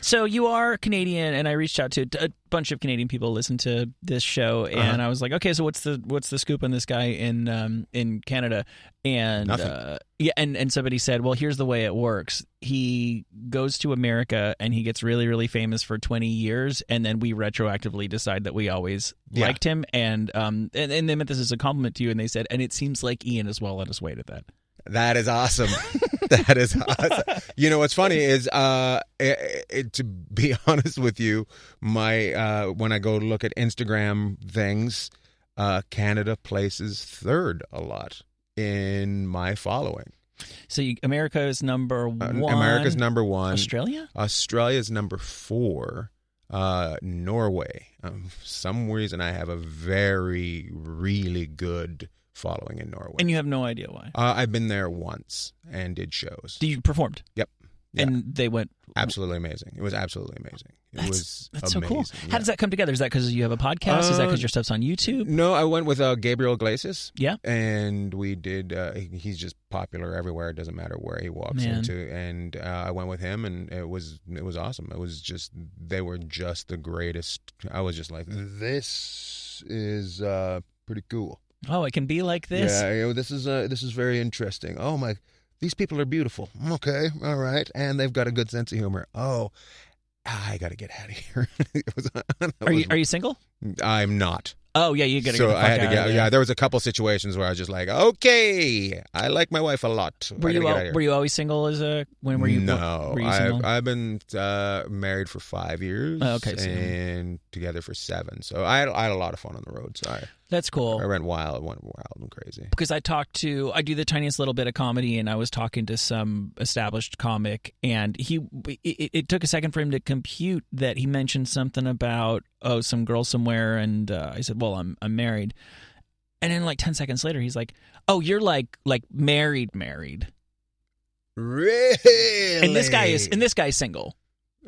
So you are Canadian, and I reached out to a bunch of Canadian people listen to this show, Uh-huh. and I was like, okay, so what's the what's the scoop on this guy in um, in Canada? And uh, yeah, and and somebody said, well, here's the way it works. He goes to America and he gets really really famous for 20 years, and then we retroactively decide that we always Yeah. liked him, and um and, and they meant this as a compliment to you, and they said, and it seems like Ian is well on his way to that. That is awesome. (laughs) that is awesome. You know what's funny is uh it, it, to be (laughs) honest with you, my uh when I go look at Instagram things, uh Canada places third a lot in my following. So you, America is number Uh, one. America's number 1. Australia. Australia's number 4. Uh Norway. Um, for some reason I have a very really good following in Norway. And you have no idea why. uh, I've been there once and did shows. You performed. Yep. Yeah. And they went. Absolutely amazing. It was absolutely amazing. It That's, was that's amazing. so cool. yeah. How does that come together? Is that because you have a podcast? Is that Uh, because your stuff's on YouTube? No, I went with uh, Gabriel Iglesias. Yeah. And we did. Uh, he's just popular everywhere. It doesn't matter where he walks Man. into. And uh, I went with him, and it was it was awesome. It was just they were just the greatest. I was just like, this is uh, pretty cool. Oh, it can be like this. Yeah, you know, this is uh, this is very interesting. Oh my, these people are beautiful. Okay, all right, and they've got a good sense of humor. Oh, I got to get out of here. (laughs) Was- (laughs) Are you was- are you single? I'm not. Oh yeah, you gotta so get I had to get. Yeah, there was a couple situations where I was just like, okay, I like my wife a lot. Were you al- out of here. were you always single as a when were you no, were you? I've, I've been uh, married for five years. Oh, okay, so- and together for seven. So I had, I had a lot of fun on the road. So I, That's cool. I went wild, it went wild and crazy. because I talked to I do the tiniest little bit of comedy, and I was talking to some established comic, and he it, it took a second for him to compute that he mentioned something about oh some girl somewhere, and uh, I said, well, I'm I'm married, and then like ten seconds later, he's like, oh, you're like like married married, Really? and this guy is and this guy's single,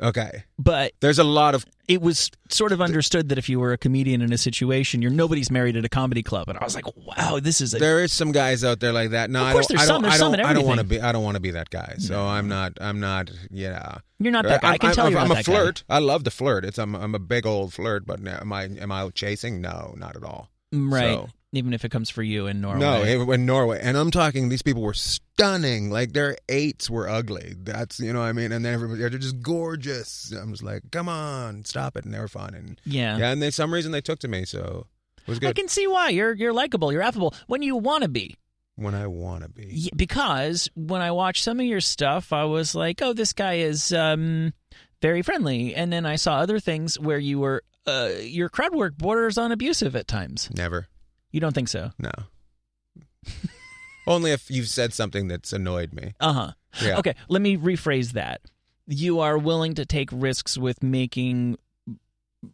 okay. but There's a lot of it was sort of understood that if you were a comedian in a situation, you're nobody's married at a comedy club, and I was like, wow, this is a there is some guys out there like that. No, Of I course don't. there's I some. don't. There's I some don't. in I don't want to be. I don't want to be that guy. So I'm not. I'm not. Yeah. you're not that guy. I can I'm, tell I'm, you I'm a that guy. flirt. I love to flirt. It's I'm, I'm a big old flirt. But am I am I chasing? No, not at all. Mm, right? So- Even if it comes for you in Norway. No, it- in Norway, and I'm talking. These people were stunning. Like their eights were ugly. That's you know what I mean. And then everybody they're just gorgeous. I'm just like, come on, stop it. And they were fun. And yeah. yeah, and they some reason they took to me. So it was I can see why you're you're likable, you're affable when you want to be. when I want to be. Because when I watched some of your stuff, I was like, "Oh, this guy is um, very friendly," and then I saw other things where you were uh, your crowd work borders on abusive at times. Never. You don't think so? No. Only if you've said something that's annoyed me. Uh huh. Yeah. Okay, let me rephrase that. You are willing to take risks with making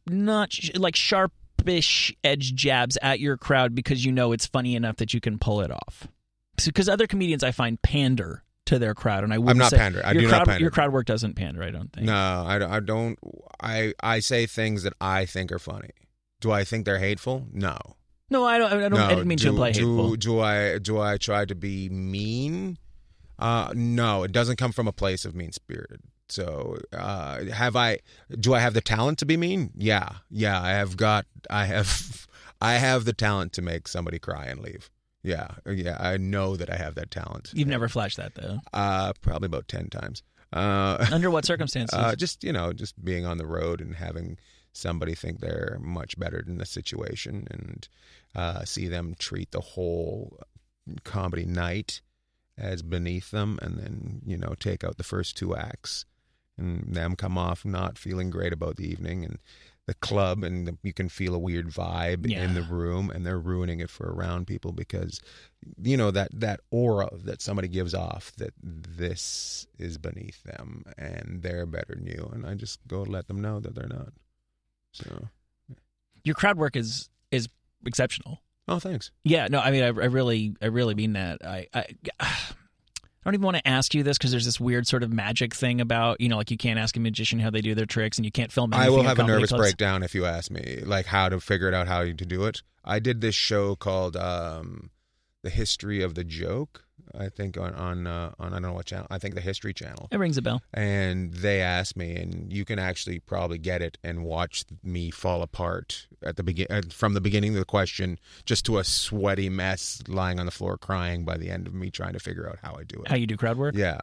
not sh- like sharpish edge jabs at your crowd because you know it's funny enough that you can pull it off. Because other comedians I find pander to their crowd, and I wouldn't not say- pander. I your do not pander. Your crowd work doesn't pander. I don't think. No, I, don't- I don't. I I say things that I think are funny. Do I think they're hateful? No. No, I don't. I don't. no. I didn't mean do, to imply do, hateful. Do I do I try to be mean? Uh, no, it doesn't come from a place of mean spirited. So, uh, have I? Do I have the talent to be mean? Yeah, yeah. I have got. I have. (laughs) I have the talent to make somebody cry and leave. Yeah, yeah. I know that I have that talent. You've never flashed that though. Uh, probably about ten times. Uh, Under what (laughs) circumstances? uh, just you know, just being on the road and having somebody think they're much better than the situation, and uh, see them treat the whole comedy night as beneath them, and then you know take out the first two acts, and them come off not feeling great about the evening, and the club and the, you can feel a weird vibe Yeah. in the room and they're ruining it for around people because you know that that aura that somebody gives off that this is beneath them and they're better than you and I just go let them know that they're not. So, Your crowd work is is exceptional. oh, thanks. Yeah, no, I mean, I, I really, I really mean that. I, I, (sighs) I don't even want to ask you this because there's this weird sort of magic thing about, you know, like you can't ask a magician how they do their tricks, and you can't film. I will have a nervous clubs. breakdown if you ask me, like how to figure it out how to do it. I did this show called um, "The History of the Joke." I think on on uh, on I don't know what channel. I think the History Channel. It rings a bell. And they asked me, and you can actually probably get it and watch me fall apart at the begin uh, from the beginning of the question, just to a sweaty mess, lying on the floor crying by the end of me trying to figure out how I do it. How you do crowd work? Yeah.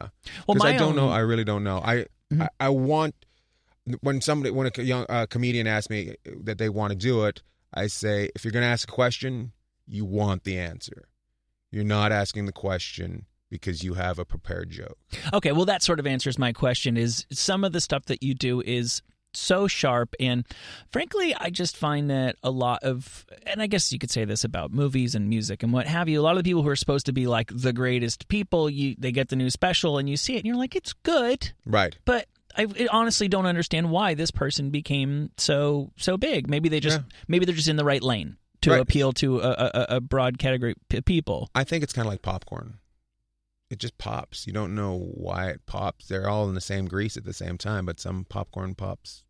Well, I don't know. I really don't know. I Mhm. I, I want when somebody when a young uh, comedian asks me that they want to do it, I say if you're going to ask a question, you want the answer. You're not asking the question because you have a prepared joke. Okay, well, that sort of answers my question. Is some of the stuff that you do is so sharp, and frankly, I just find that a lot of, and I guess you could say this about movies and music and what have you. A lot of the people who are supposed to be like the greatest people, you they get the new special and you see it, and you're like, it's good, Right. but. I honestly don't understand why this person became so so big. Maybe they just Yeah. maybe they're just in the right lane to Right. appeal to a, a, a broad category of people. I think it's kind of like popcorn. It just pops. You don't know why it pops. They're all in the same grease at the same time, but some popcorn pops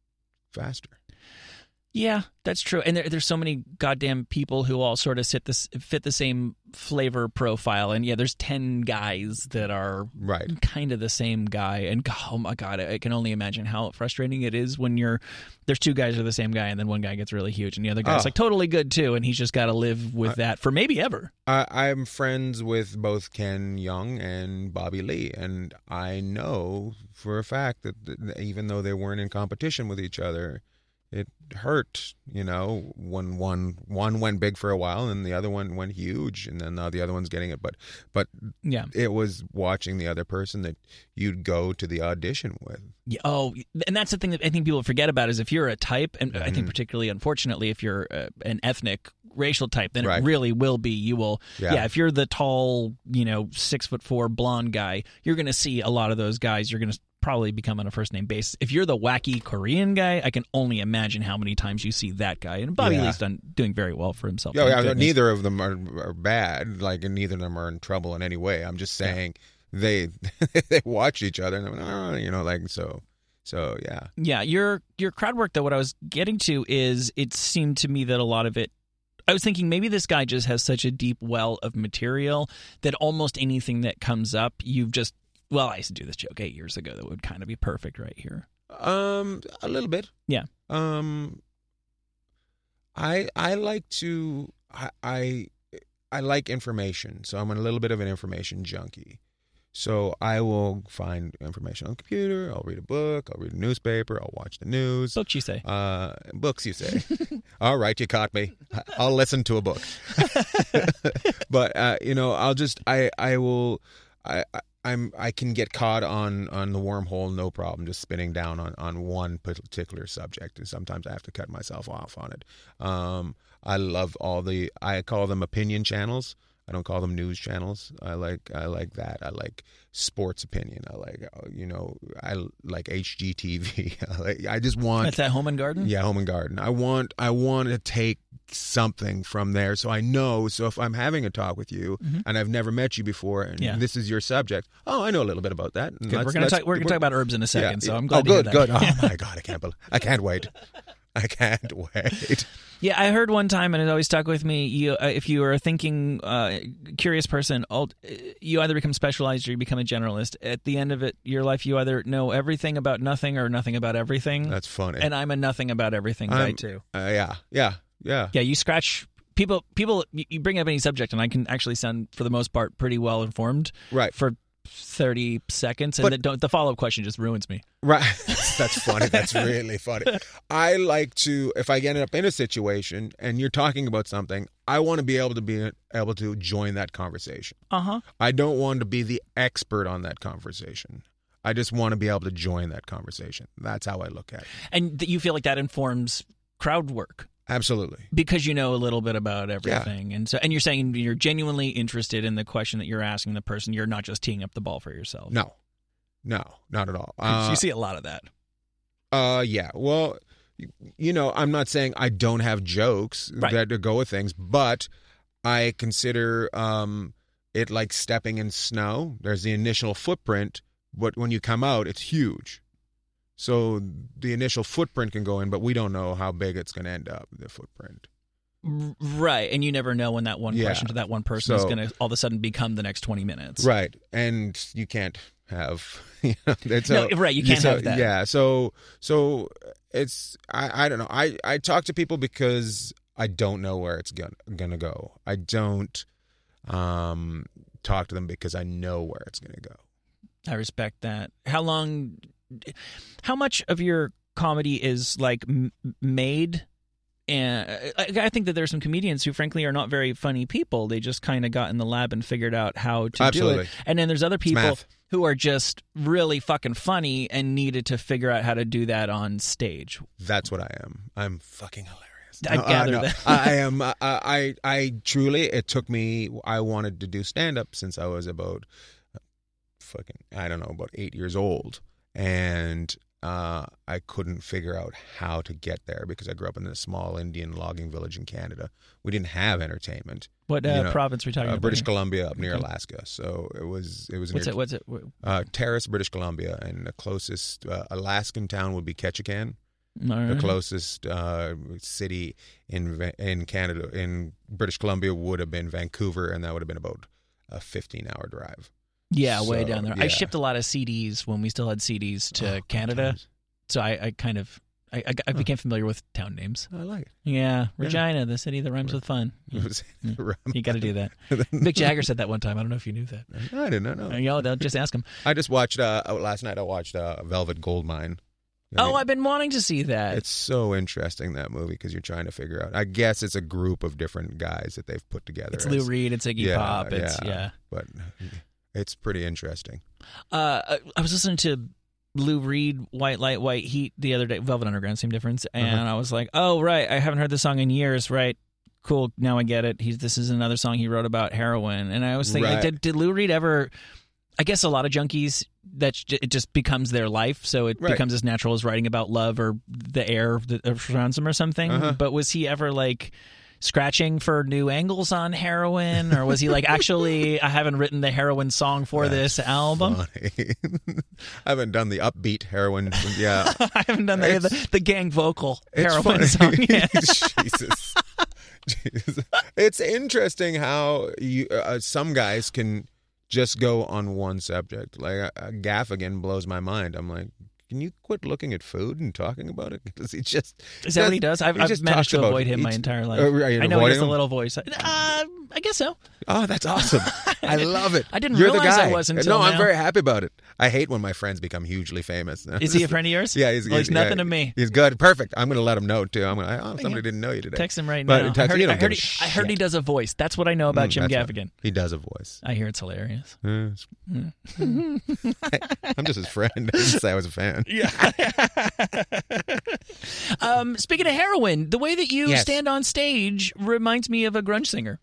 faster. Yeah, that's true. And there, there's so many goddamn people who all sort of sit this fit the same flavor profile. And yeah, there's ten guys that are Right. kind of the same guy. And (laughs) oh my god, I can only imagine how frustrating it is when you're there's two guys are the same guy, and then one guy gets really huge, and the other guy's Oh. like totally good too, and he's just got to live with that for maybe ever. I, I'm friends with both Ken Jeong and Bobby Lee, and I know for a fact that th- even though they weren't in competition with each other, it hurt. You know, when one one went big for a while, and the other one went huge, and then now the other one's getting it. But but Yeah. it was watching the other person that you'd go to the audition with. Yeah, oh, and that's the thing that I think people forget about is if you're a type, and I think particularly, unfortunately, if you're uh, an ethnic racial type, then Right. it really will be. You will, yeah. Yeah. If you're the tall, you know, six foot four blonde guy, you're going to see a lot of those guys. You're going to probably become on a first name basis. If you're the wacky Korean guy, I can only imagine how many times you see that guy. And Bobby Yeah. Lee's done doing very well for himself. Yeah, yeah, neither of them are, are bad. Like, and neither of them are in trouble in any way. I'm just saying they (laughs) they watch each other, and oh, you know, like so. So yeah, Yeah, your your crowd work though. What I was getting to is it seemed to me that a lot of it. I was thinking maybe this guy just has such a deep well of material that almost anything that comes up, you've just. Well, I used to do this joke eight years ago that would kind of be perfect right here. um, a little bit. Yeah. Um, I I like to I I, I like information, so I'm a little bit of an information junkie. So I will find information on the computer. I'll read a book. I'll read a newspaper. I'll watch the news. Books, you say? Uh, books, you say? (laughs) All right, you caught me. I'll listen to a book. (laughs) but uh, you know, I'll just I I will I. I I'm I can get caught on on the wormhole no problem just spinning down on on one particular subject and sometimes I have to cut myself off on it. Um I love all the I call them opinion channels. I don't call them news channels. I like I like that. I like sports opinion. I like uh, you know I like HGTV. (laughs) I, like, I just want That's at Home and Garden. yeah, home and garden. I want I want to take something from there so I know. So if I'm having a talk with you and I've never met you before and Mm-hmm. Yeah. this is your subject, oh, I know a little bit about that. Good. We're gonna talk. We're gonna talk about herbs in a second. yeah, so. I'm glad. Oh, good, that. good. Oh my (laughs) god, I can't believe I can't wait. (laughs) I can't wait. Yeah, I heard one time, and it always stuck with me. You, uh, if you are a thinking, uh, curious person, all, you either become specialized or you become a generalist. At the end of it, your life, you either know everything about nothing or nothing about everything. That's funny. and I'm a nothing about everything guy I'm- too. uh, yeah, yeah, yeah. Yeah, you scratch people. People, you you bring up any subject, and I can actually sound, for the most part, pretty well informed Right. for thirty seconds, and But- the, the follow up question just ruins me. Right. (laughs) That's funny. That's really funny. I like to, if I get up in a situation and you're talking about something, I want to be able to be able to join that conversation. Uh huh. I don't want to be the expert on that conversation. I just want to be able to join that conversation. That's how I look at it. And you feel like that informs crowd work Absolutely. because you know a little bit about everything, and so and you're saying you're genuinely interested in the question that you're asking the person. You're not just teeing up the ball for yourself. No, no, not at all. Uh, you see a lot of that. Uh, yeah. Well, you know, I'm not saying I don't have jokes Right. that go with things, but I consider um it like stepping in snow. There's the initial footprint, but when you come out, it's huge. So the initial footprint can go in, but we don't know how big it's going to end up. The footprint. Right, and you never know when that one Yeah. question to that one person is going to all of a sudden become the next twenty minutes. Right, and you can't have (laughs) you know, it's No, a- right, you can't so- have that. Yeah, so so it's I I don't know. I I talk to people because I don't know where it's gonna gonna go. I don't um talk to them because I know where it's gonna go. I respect that. How long? How much of your comedy is like m- made? And uh, I, I think that there's some comedians who, frankly, are not very funny people. They just kind of got in the lab and figured out how to do it. And then there's other people who are just really fucking funny and needed to figure out how to do that on stage. That's what I am. I'm fucking hilarious. I uh, gather no. that. I (laughs) am. I, I I truly. It took me. I wanted to do stand up since I was about fucking. I don't know about eight years old, and uh, I couldn't figure out how to get there because I grew up in a small Indian logging village in Canada. We didn't have entertainment. What uh, You know, province are we talking Uh, about? British? Columbia up near Okay. Alaska. So it was. It was What's near it? What's it? Uh, Terrace, British Columbia, and the closest uh, Alaskan town would be Ketchikan. The closest uh, city in in Canada, in British Columbia, would have been Vancouver, and that would have been about a 15 hour drive. Yeah, way down there. I shipped a lot of CDs when we still had CDs to Oh, Canada, so I, I kind of I, I, I became familiar with town names. I like Yeah, Regina, the city that rhymes (laughs) with fun. You got to do that. (laughs) Mick Jagger said that one time. I don't know if you knew that. I did not Uh, know. Y'all, they'll just ask him. (laughs) I just watched uh, oh, last night. I watched uh, Velvet Goldmine. I Oh, I've been wanting to see that. it's so interesting that movie because you're trying to figure out. I guess it's a group of different guys that they've put together. It's Lou It's- Reed. It's Iggy yeah, Pop. It's yeah. yeah. but it's pretty interesting. Uh, I- was listening to Lou Reed, White Light, White Heat the other day. Velvet Underground, same difference. And Uh-huh. I was like, oh right, I haven't heard this song in years. Right, cool. Now I get it. He's this is another song he wrote about heroin. And I was thinking, like, did did Lou Reed ever? I guess a lot of junkies that it just becomes their life, so it Right. becomes as natural as writing about love or the air that surrounds them or something. Uh-huh. But was he ever like? Scratching for new angles on heroin, or was he like, actually, I haven't written the heroin song for this album? (laughs) I haven't done the upbeat heroin. Yeah, (laughs) I haven't done the, the, the gang vocal heroin (laughs) song yet. Jesus. Jesus. It's interesting how you uh, some guys can just go on one subject. Like uh, uh, Gaffigan blows my mind. I'm like, can you quit looking at food and talking about it? (laughs) Because he just Is that what he does? I've, he I've just managed to avoid him my entire life. I know he has a little voice. Uh, I guess so. Oh, that's awesome! (laughs) I love it. I didn't You're realize the I was until no. I'm very happy about it. I hate when my friends become hugely famous. (laughs) Is he a friend of yours? Yeah, he's, Well, he's nothing yeah, to me. He's good, perfect. I'm going to let him know too. I'm going to. Oh, somebody didn't know you today. Text him right But now. text- I heard, you I heard, he, I heard he does a voice. That's what I know about Mm, Jim Gaffigan. He does a voice. I hear it's hilarious. Uh, I'm just his friend. I didn't say I was a fan. (laughs) Um, speaking of heroin, the way that you Yes. stand on stage reminds me of a grunge singer.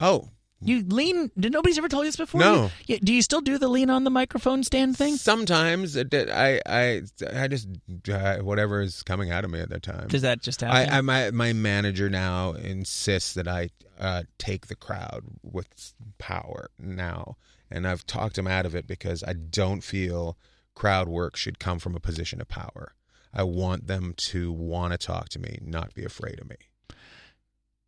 Oh, You lean. Did nobody's ever told you this before? No. You- do you still do the lean on the microphone stand thing? sometimes I I I just uh, whatever is coming out of me at that time. Does that just happen? I, I my my manager now insists that I uh, take the crowd with power now, and I've talked him out of it because I don't feel crowd work should come from a position of power. I want them to want to talk to me, not be afraid of me.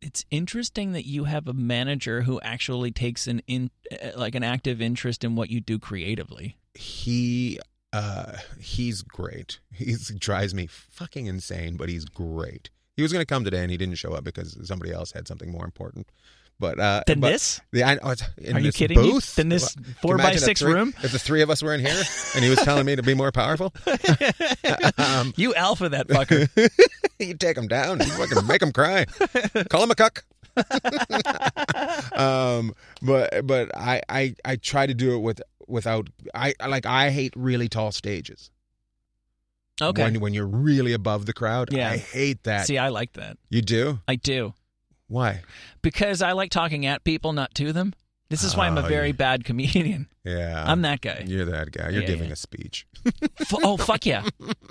it's interesting that you have a manager who actually takes an in uh, like an active interest in what you do creatively. He uh he's great. He drives me fucking insane, but he's great. He was going to come today and he didn't show up because somebody else had something more important. But uh Than but- this? The, I, oh, in Are you this kidding me? Booth? Than this four by six three- room? If the three of us were in here and he was telling me to be more powerful, (laughs) um, You alpha that fucker. (laughs) you take him down. You fucking make him cry. Call him a cuck. (laughs) um, but but I, I I try to do it with without I I- like I hate really tall stages. Okay. When when you're really above the crowd. Yeah. I hate that. See, I like that. you do? I do Why? because I like talking at people, not to them. This is why I'm a Oh, very bad comedian. Yeah. I'm that guy. You're that guy. You're Yeah, giving yeah. a speech. F- oh fuck yeah,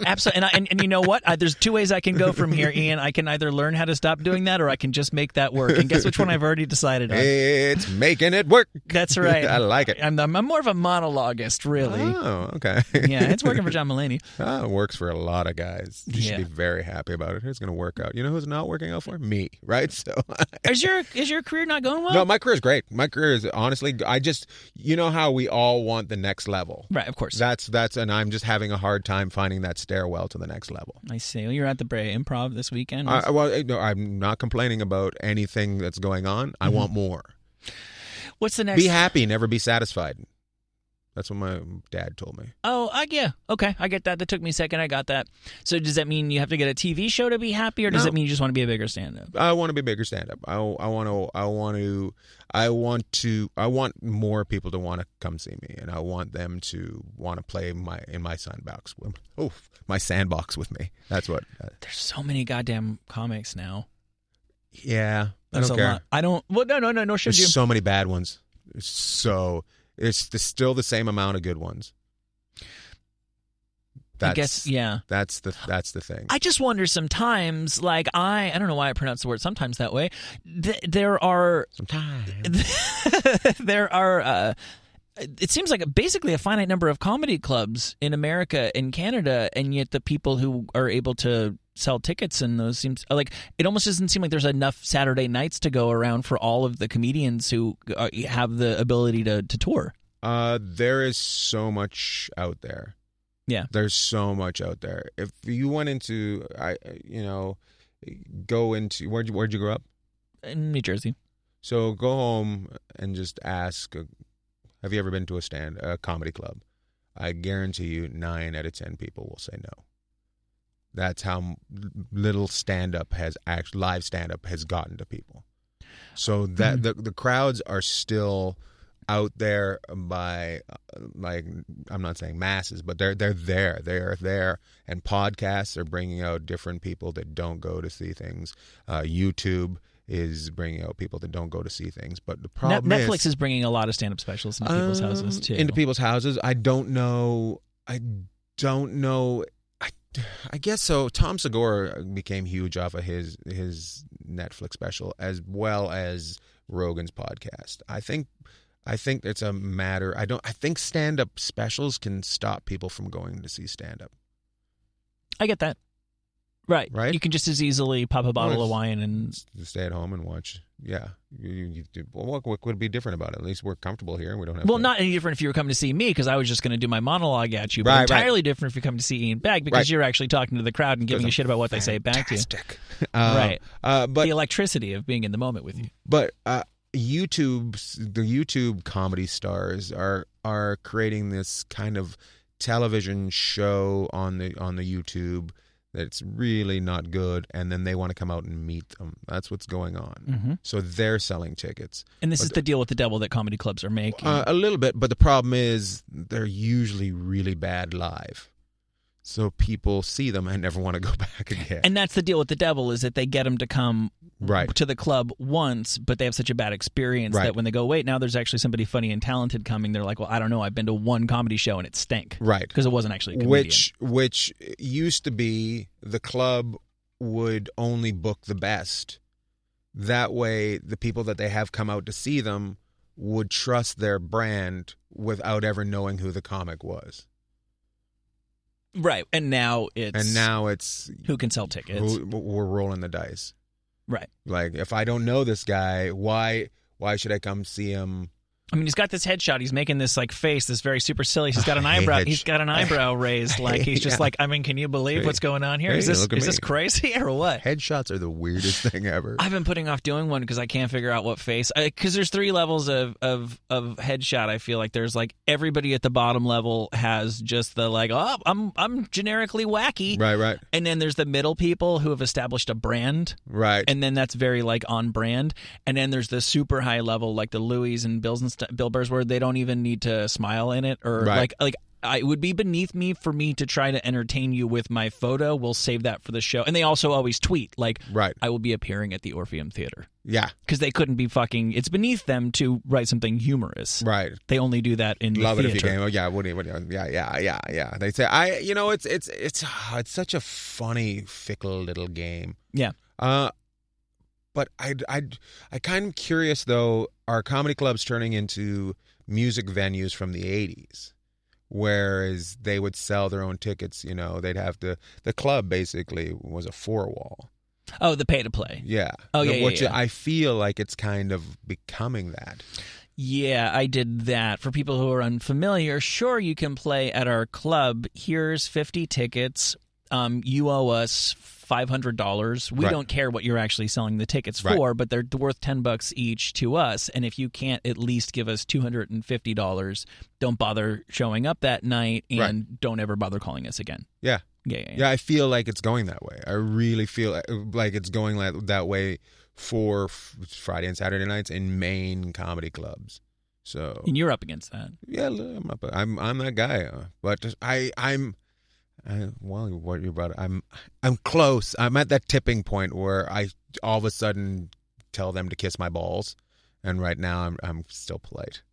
absolutely. And, I, and and you know what? I, there's two ways I can go from here, Ian. I can either learn how to stop doing that, or I can just make that work. And guess which one I've already decided on. It's making it work. That's (laughs) right. I like it. I'm, I'm more of a monologuist, really. Oh, okay. (laughs) Yeah, it's working for John Mulaney. Ah, it works for a lot of guys. You Yeah. should be very happy about it. It's going to work out. You know who's not working out for? Me, right? (laughs) So, Is your is your career not going well? no, my career is great. My career is honestly, I just, you know how we all want the next level. Right, of course. That's that's, and I'm just having a hard time finding that stairwell to the next level. I see. Well, you're at the Brea Improv this weekend. I, well, eh, no, I'm not complaining about anything that's going on. I want more. What's the next? Be happy, never be satisfied. That's what my dad told me. Oh, I yeah. Okay, I get that. That took me a second. I got that. So does that mean you have to get a TV show to be happy, or does No. it mean you just want to be a bigger stand-up? I want to be a bigger stand up. I, I want to I want to I want to I want more people to want to come see me and I want them to want to play my in my sandbox. Oh, my sandbox with me. That's what. Uh, There's so many goddamn comics now. yeah, I don't a care. lot. I don't. Well, no, no, no, no. Should There's you? so many bad ones. So it's the, still the same amount of good ones. That's, I guess. Yeah. That's the that's the thing. I just wonder sometimes, like I, I don't know why I pronounce the word sometimes that way. Th- there are, Sometimes. (laughs) there are. Uh, it seems like basically a finite number of comedy clubs in America and Canada, and yet the people who are able to sell tickets and those seems like it almost doesn't seem like there's enough Saturday nights to go around for all of the comedians who uh, have the ability to to tour. Uh, there is so much out there. Yeah. There's so much out there. If you went into, I, you know, go into where'd you where'd you grow up? In New Jersey, So go home and just ask. uh, Have you ever been to a stand a comedy club? I guarantee you, nine out of ten people will say no. That's how little stand up has actually live stand up has gotten to people. So that the the crowds are still out there by uh, like I'm not saying masses, but they're they're there. They're there, and podcasts are bringing out different people that don't go to see things. Uh, YouTube is bringing out people that don't go to see things. But the problem Netflix is, is bringing a lot of stand up specials into people's houses um, too. Into people's houses. I don't know. I don't know. I, guess so. Tom Segura uh, became huge off of his his Netflix special as well as Rogan's podcast. I think. I think it's a matter. I don't. I think stand up specials can stop people from going to see stand up. I get that. Right. Right? You can just as easily pop a bottle Well, of wine and stay at home and watch. Yeah. You, you, you what, what would be different about it? At least we're comfortable here. and We don't have. well, to, not any different if you were coming to see me because I was just going to do my monologue at you, but Right, right. entirely different if you're coming to see Ian Bagg because Right. you're actually talking to the crowd and giving a shit about what they say back to you. (laughs) Uh, Right. Uh, but the electricity of being in the moment with you. but uh, YouTube, the YouTube comedy stars are are creating this kind of television show on the on the YouTube that's really not good, and then they want to come out and meet them. That's what's going on. Mm-hmm. So they're selling tickets. And this But is the deal with the devil that comedy clubs are making. Uh, a little bit, but the problem is they're usually really bad live. So people see them and never want to go (laughs) back again. and that's the deal with the devil is that they get them to come Right. to the club once, but they have such a bad experience Right. that when they go, wait, now there's actually somebody funny and talented coming, they're like, well, I don't know, I've been to one comedy show and it stank. right. Because it wasn't actually which which used to be the club would only book the best that way the people that they have come out to see them would trust their brand without ever knowing who the comic was Right. And now it's and now it's who can sell tickets. we're rolling the dice right. like if i don't know this guy why why should i come see him I mean, he's got this headshot. He's making this like face, this very supercilious. He's got an (laughs) eyebrow. He's got an eyebrow raised. Like he's just (laughs) Yeah. like, I mean, can you believe Hey. what's going on here? Is Hey, this look at is this crazy or what? headshots are the weirdest thing ever I've been putting off doing one because I can't figure out what face. Because there's three levels of, of of headshot. I feel like there's like everybody at the bottom level has just the like, oh, I'm I'm generically wacky, right right and then there's the middle people who have established a brand, right and then that's very like on brand, and then there's the super high level like the Louis and Bills and Bill Burrs word. they don't even need to smile in it or Right. like like I, it would be beneath me for me to try to entertain you with my photo. We'll save that for the show. And they also always tweet like, Right. I will be appearing at the Orpheum Theater Yeah. because they couldn't be fucking. It's beneath them to write something humorous. Right. They only do that in the Love it theater. if you came. Oh yeah, what what yeah, yeah, yeah, yeah. They say I, you know, it's it's it's it's such a funny, fickle little game. Yeah. Uh, but I I I kind of curious though. Are comedy clubs turning into music venues from the '80s? Whereas they would sell their own tickets, you know, they'd have the the club basically was a four wall. Oh, the pay to play. Yeah. Oh, yeah, yeah, Which yeah. I feel like it's kind of becoming that. Yeah, I did that. For people who are unfamiliar, sure, you can play at our club. Here's 50 tickets. Um, you owe us $500. We Right. don't care what you're actually selling the tickets Right. for, but they're worth 10 bucks each to us. And if you can't at least give us $250, don't bother showing up that night and Right. don't ever bother calling us again. Yeah. Yeah, yeah, yeah. I feel like it's going that way. I really feel like- like it's going like that way for f- Friday and Saturday nights in main comedy clubs. So And you're up against that. yeah, I'm up, I'm I'm that guy. uh, But I I'm I, well, what you brought, I'm I'm close. I'm at that tipping point where I all of a sudden tell them to kiss my balls, and right now I'm I'm still polite. (laughs)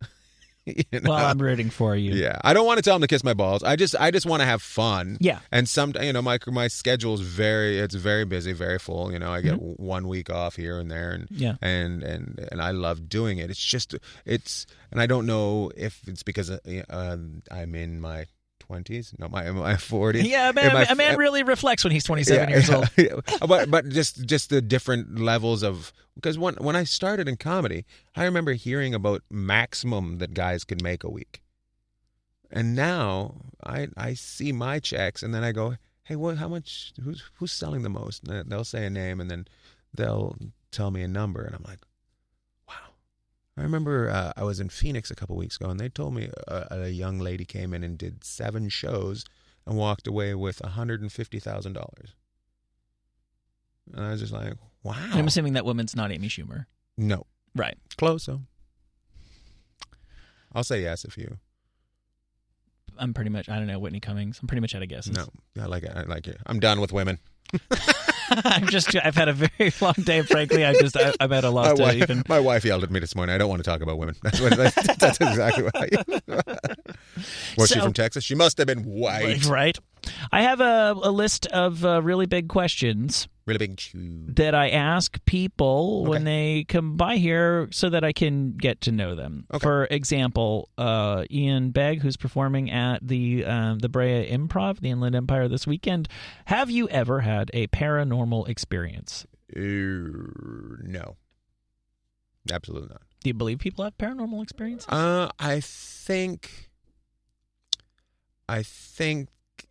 You know? Well, I'm rooting for you. Yeah, I don't want to tell them to kiss my balls. I just I just want to have fun. Yeah. And some you know my my schedule is very it's very busy, very full. You know, I get one week off here and there, and Mm-hmm. Yeah. and and and I love doing it. It's just it's and I don't know if it's because uh, um, I'm in my twenties, no, my my forties. Yeah, a man, a man really reflects when he's 27 Yeah, years old. (laughs) yeah. but but just just the different levels of because when when I started in comedy, I remember hearing about maximum that guys could make a week, and now I I see my checks and then I go, hey, what? How much? Who's who's selling the most? And they'll say a name and then they'll tell me a number, and I'm like. I remember uh, I was in Phoenix a couple weeks ago, and they told me a, a young lady came in and did seven shows and walked away with $150,000. And I was just like, wow. I'm assuming that woman's not Amy Schumer. no, Right. close though. I'll say yes if you. I'm pretty much, I don't know, Whitney Cummings. I'm pretty much out of guesses. No, I like it. I like it. I'm done with women. (laughs) (laughs) I'm just, I've had a very (laughs) long day, frankly. I just, I, I'm at a My loss to wife, even. my wife yelled at me this morning. I don't want to talk about women. That's what. That's, that's exactly why. (laughs) Was she So- from Texas? She must have been white. Right. I have a, a list of uh, really big questions Really big chew. that I ask people when they come by here so that I can get to know them. Okay. For example, uh, Ian Bagg, who's performing at the um, the Brea Improv, the Inland Empire this weekend, have you ever had a paranormal experience? Uh, no, absolutely not. Do you believe people have paranormal experiences? Uh, I think. I think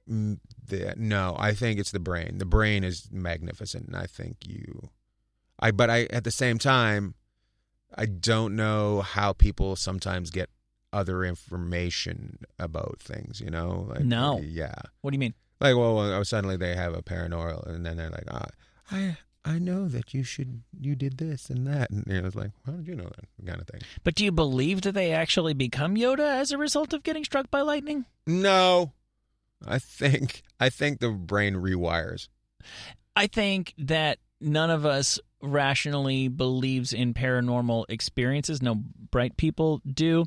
that no, I think it's the brain. The brain is magnificent, and I think you. I but I at the same time, I don't know how people sometimes get other information about things. You know, like, No. yeah, what do you mean? like well, well, suddenly they have a paranormal, and then they're like, ah, I. I know that you should you did this and that and you know, it's like how did you know that kind of thing. But do you believe that they actually become Yoda as a result of getting struck by lightning? No, I think I think the brain rewires. I think that none of us rationally believes in paranormal experiences. No bright people do.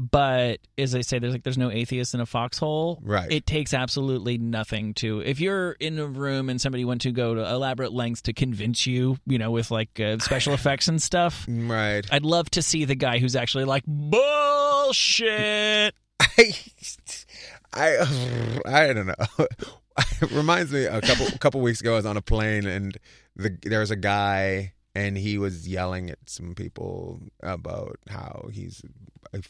But as I say, there's like there's no atheist in a foxhole. Right. It takes absolutely nothing to if you're in a room and somebody went to go to elaborate lengths to convince you, you know, with like uh, special (laughs) effects and stuff. Right. I'd love to see the guy who's actually like bullshit. (laughs) I I (sighs) I don't know. It (laughs) reminds me a couple a couple weeks ago I was on a plane and the there was a guy and he was yelling at some people about how he's he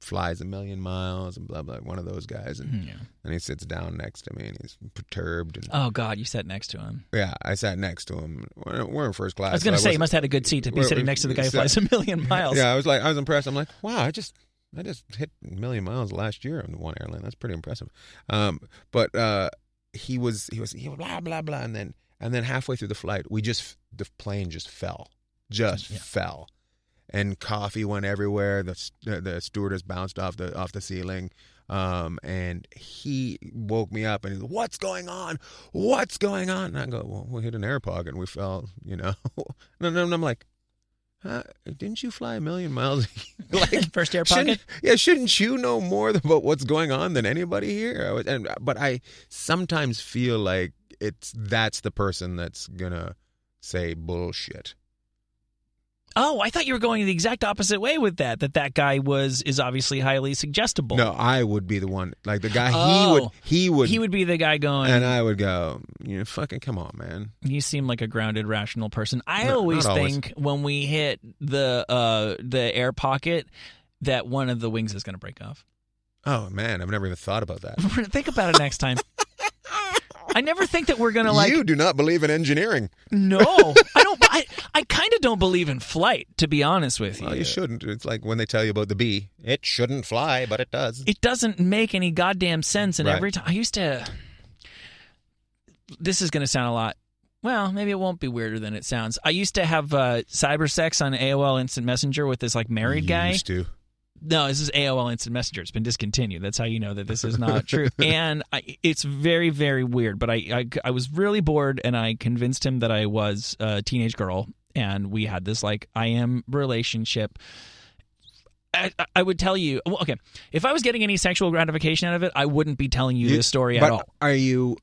flies a million miles and blah blah one of those guys and hmm, Yeah. and he sits down next to me and he's perturbed and Oh God, you sat next to him. yeah I sat next to him we're, we're in first class I was going to so say you must have had a good seat to be sitting next to the (laughs) guy who so- flies a million (laughs) miles. Yeah, I was like, I was impressed. I'm like, wow, I just, I just hit a million miles last year on one airline. That's pretty impressive. Um, but uh, he was, he was, he was blah blah blah, and then, and then halfway through the flight, we just, the plane just fell, just Yeah. fell, and coffee went everywhere. The the, the stewardess bounced off the off the ceiling. Um, and he woke me up and he's, like, "What's going on? What's going on?" And I go, "Well, we hit an air pocket and we fell, you know." (laughs) and I'm like, huh, "Didn't you fly a million miles?" (laughs) like (laughs) First air shouldn't- pocket. yeah, shouldn't you know more (laughs) about what's going on than anybody here? I was, and but I sometimes feel like it's that's the person that's gonna say bullshit. Oh, I thought you were going the exact opposite way with that. That that guy was is obviously highly suggestible. No, I would be the one. Like the guy, Oh. he would, he would, he would be the guy going. and I would go, you know, fucking come on, man. You seem like a grounded, rational person. I No, always not always. think when we hit the uh, the air pocket that one of the wings is going to break off. Oh man, I've never even thought about that. (laughs) think about it next time. (laughs) I never think that we're going to like. you do not believe in engineering. No, I don't. I, I kind of don't believe in flight, to be honest with you. Well, you shouldn't. It's like when they tell you about the bee. It shouldn't fly, but it does. it doesn't make any goddamn sense. And Right. every time I used to, this is going to sound a lot. Well, maybe it won't be weirder than it sounds. I used to have uh, cyber sex on AOL Instant Messenger with this like married guy. Used to. No, this is AOL Instant Messenger. It's been discontinued. That's how you know that this is not true. (laughs) and I, it's very, very weird. But I, I, I was really bored, and I convinced him that I was a teenage girl, and we had this like I am relationship. I, I would tell you, well, okay, if I was getting any sexual gratification out of it, I wouldn't be telling you, You- this story at all. Are you?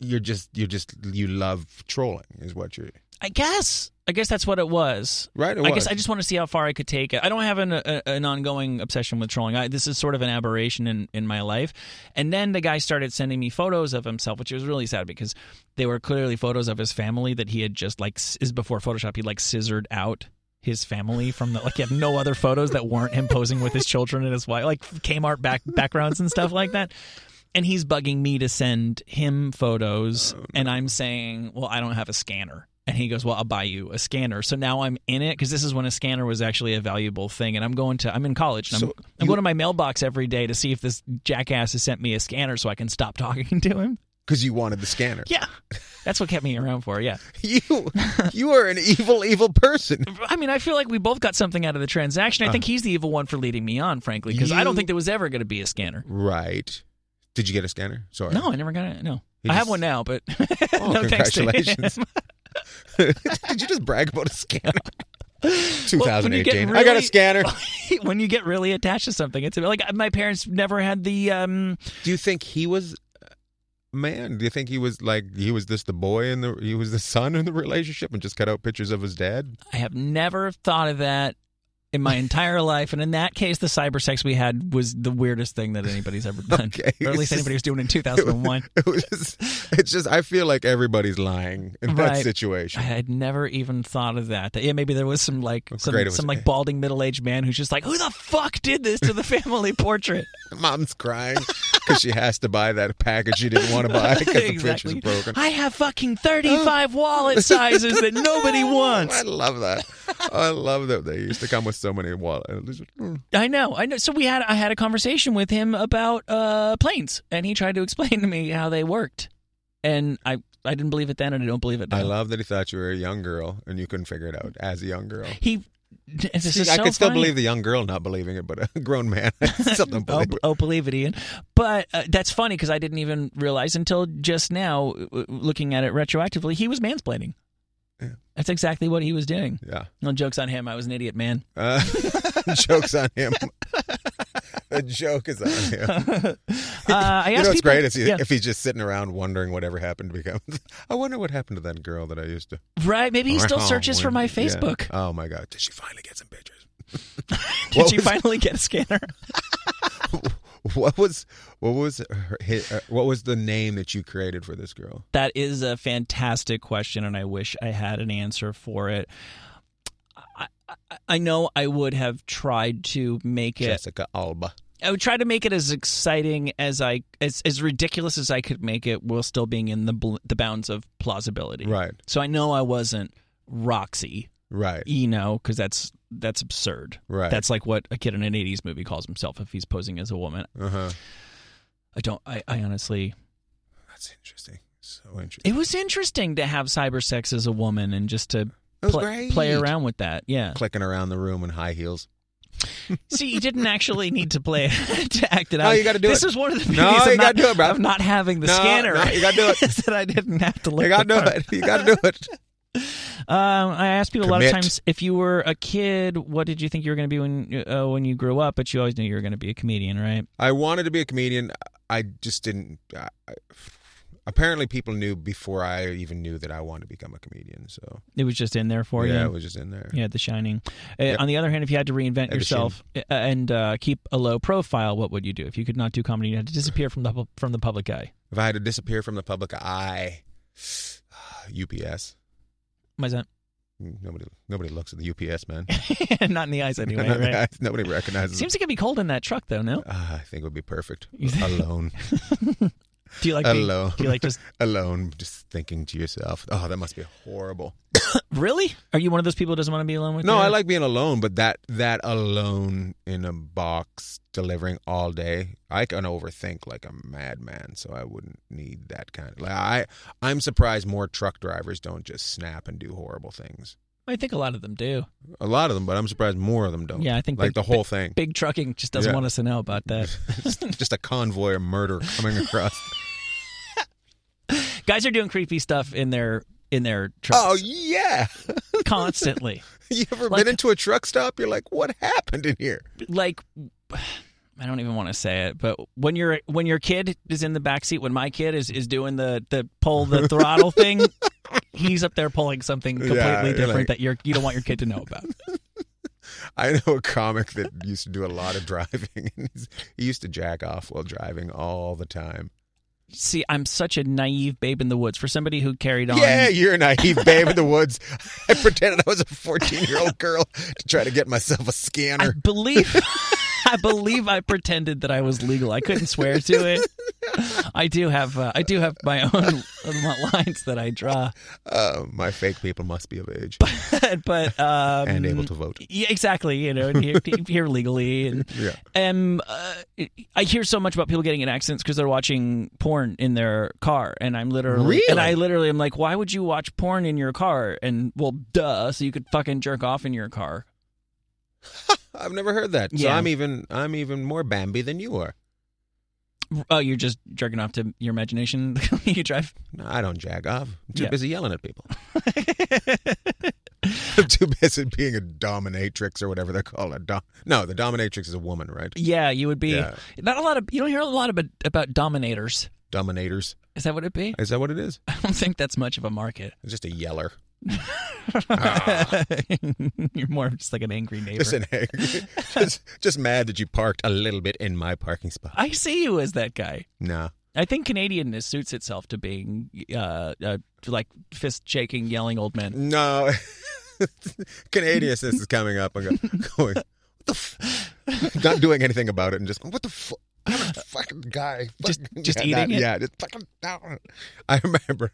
You're just. You're just. You love trolling, is what you're. I guess. I guess that's what it was. Right. It I was. guess I just want to see how far I could take it. I don't have an, a, an ongoing obsession with trolling. I, this is sort of an aberration in, in my life. And then the guy started sending me photos of himself, which was really sad because they were clearly photos of his family that he had just like is before Photoshop. He like scissored out his family from the like he had no other photos that weren't him posing with his children and his wife, like Kmart back backgrounds and stuff like that. And he's bugging me to send him photos, oh, and I'm saying, "Well, I don't have a scanner." And he goes, "Well, I'll buy you a scanner." So now I'm in it because this is when a scanner was actually a valuable thing. And I'm going to I'm in college. And I'm, So I'm going to my mailbox every day to see if this jackass has sent me a scanner so I can stop (laughs) talking to him. because you wanted the scanner. Yeah, that's what kept me around for. Yeah, (laughs) You. You are an evil, evil person. I mean, I feel like we both got something out of the transaction. I think he's the evil one for leading me on, frankly, because I don't Uh. Think there was ever going to be a scanner. Right. Did you get a scanner? Sorry. No, I never got it. No, He I have one now, but Oh, (laughs) no congratulations. (laughs) Did you just brag about a scanner? (laughs) Well, when 2018. get I got a scanner. (laughs) when you get really attached to something, it's like my parents never had the. um Do you think he was man? Do you think he was like he was just the boy and the he was the son in the relationship and just cut out pictures of his dad? I have never thought of that in my entire life, and in that case, the cyber sex we had was the weirdest thing that anybody's ever (laughs) done, Okay. or at least anybody (laughs) was doing in two thousand one. (laughs) It was just, it's just I feel like everybody's lying in that situation. I had never even thought of that. Yeah, maybe there was some like That's some. It was- some like balding middle aged man who's just like, who the fuck did this to the family portrait? Mom's crying because she has to buy that package she didn't want to buy because the picture's broken. I have fucking thirty five wallet sizes that nobody oh, wants. I love that. I love that they used to come with so many wallets. I know, I know. So we had I had a conversation with him about uh, planes, and he tried to explain to me how they worked, and I I didn't believe it then, and I don't believe it now. I love that he thought you were a young girl and you couldn't figure it out as a young girl. he. This See, is I so could still funny. believe the young girl not believing it, but a (laughs) grown man I still don't (laughs) Oh, believe b- it. oh, believe it, Ian. But uh, that's funny because I didn't even realize until just now, uh, looking at it retroactively, he was mansplaining. Yeah. That's exactly what he was doing. Yeah. No jokes on him. I was an idiot, man. (laughs) Uh, joke's on him. the joke is on him. (laughs) Uh, (laughs) I you know what's people- great is he, yeah. if he's just sitting around wondering whatever happened to become. I wonder what happened to that girl that I used to. right? Maybe he still Oh, searches for my yeah. Facebook. Oh my god! Did she finally get some pictures? Did What she was- finally get a scanner? (laughs) What was what was her, uh, what was the name that you created for this girl? That is a fantastic question, and I wish I had an answer for it. I, I, I know I would have tried to make it. Jessica Alba. I would try to make it as exciting as I, as as ridiculous as I could make it, while still being in the the bounds of plausibility. Right. So I know I wasn't Roxy, Right. you know, because that's that's absurd. Right. That's like what a kid in an '80s movie calls himself if he's posing as a woman. Uh huh. I don't. I, I honestly. That's interesting. So interesting. It was interesting to have cyber sex as a woman and just to That was pla- great. play around with that. Yeah. Clicking around the room in high heels. (laughs) See, you didn't actually need to play (laughs) to act it out. No, you gotta do it. this is one of the beauties No, of, you not, it, of not having the No, scanner. no, you gotta do it. (laughs) that I didn't have to look. You gotta do it. You gotta do it. Um, I ask people a lot of times if you were a kid, what did you think you were going to be when uh, when you grew up? But you always knew you were going to be a comedian, right? I wanted to be a comedian. I just didn't. I, apparently, people knew before I even knew that I wanted to become a comedian. So It was just in there for you. yeah, it was just in there. Yeah, The Shining. Uh, Yep. On the other hand, if you had to reinvent yourself uh, and uh, keep a low profile, what would you do? If you could not do comedy, you had to disappear from the from the public eye. If I had to disappear from the public eye, (sighs) UPS. Why's that? Nobody, nobody looks at the UPS man. (laughs) not in the eyes anyway, right? nobody recognizes. It. Seems it could be cold in that truck, though. No, Ah, I think it would be perfect. (laughs) Alone, (laughs) do you like being, alone, do you like just (laughs) alone, just thinking to yourself, "Oh, that must be horrible." (coughs) really? Are you one of those people who doesn't want to be alone with? You? No, I like being alone, but that that alone in a box delivering all day, I can overthink like a madman. So I wouldn't need that kind of. Like I, I'm surprised more truck drivers don't just snap and do horrible things. I think a lot of them do. A lot of them, but I'm surprised more of them don't. Yeah, I think like big- the whole thing. Big trucking just doesn't Yeah. want us to know about that. (laughs) (laughs) just a convoy of murder coming across. Guys are doing creepy stuff in their in their trucks oh yeah, (laughs) constantly. you ever Like- been into a truck stop? You're like, what happened in here? like (sighs) I don't even want to say it, but when your when your kid is in the back seat, when my kid is, is doing the, the pull the (laughs) throttle thing, he's up there pulling something completely Yeah, different like- that you're you don't want your kid to know about. (laughs) I know a comic that used to do a lot of driving. He used to jack off while driving all the time. See, I'm such a naive babe in the woods for somebody who carried on. Yeah, you're a naive babe in the woods. (laughs) I pretended I was a 14 year old girl to try to get myself a scanner. I believe (laughs) I believe I pretended that I was legal. I couldn't swear to it. (laughs) I do have uh, I do have my own lines that I draw, Uh, my fake people must be of age (laughs) but um, and able to vote. Yeah, exactly. You know, here, (laughs) here legally, and Yeah. um, uh, I hear so much about people getting in accidents because they're watching porn in their car, and I'm literally, and I literally am like, why would you watch porn in your car? And well, duh, so you could fucking jerk off in your car. I've never heard that. So Yeah. I'm even I'm even more Bambi than you are. Oh, you're just jerking off to your imagination. (laughs) you drive. No, I don't jag off. I'm too Yeah. busy yelling at people. (laughs) (laughs) I'm too busy being a dominatrix or whatever they're called. A dom- no, the dominatrix is a woman, right? Yeah, you would be. Yeah. Not a lot of. You don't hear a lot about about dominators. Dominators. Is that what it be? Is that what it is? I don't think that's much of a market. It's just a yeller. (laughs) You're more of just like an angry neighbor. Just an egg. (laughs) just, just mad that you parked a little bit in my parking spot. I see you as that guy. No. I think Canadianness suits itself to being uh, uh, like fist shaking, yelling old men. No. (laughs) Canadianness is coming up and go, going, what the f-? Not doing anything about it and just going, what the fuck? Fucking guy. Just- Fucking- just yeah, eating that- it? Yeah, just fucking down. I remember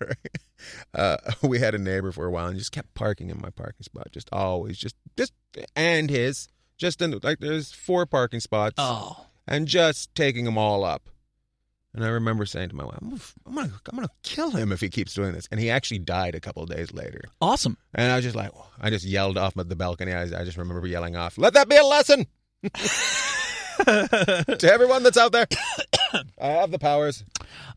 (laughs) uh, we had a neighbor for a while and just kept parking in my parking spot. Just always, just, just, and his, just in, like, there's four parking spots Oh, and just taking them all up. And I remember saying to my wife, I'm gonna, I'm gonna, I'm gonna kill him if he keeps doing this. And he actually died a couple of days later. awesome! And I was just like, I just yelled off at the balcony. I, I just remember yelling off, "Let that be a lesson (laughs) to everyone that's out there. (coughs) I have the powers."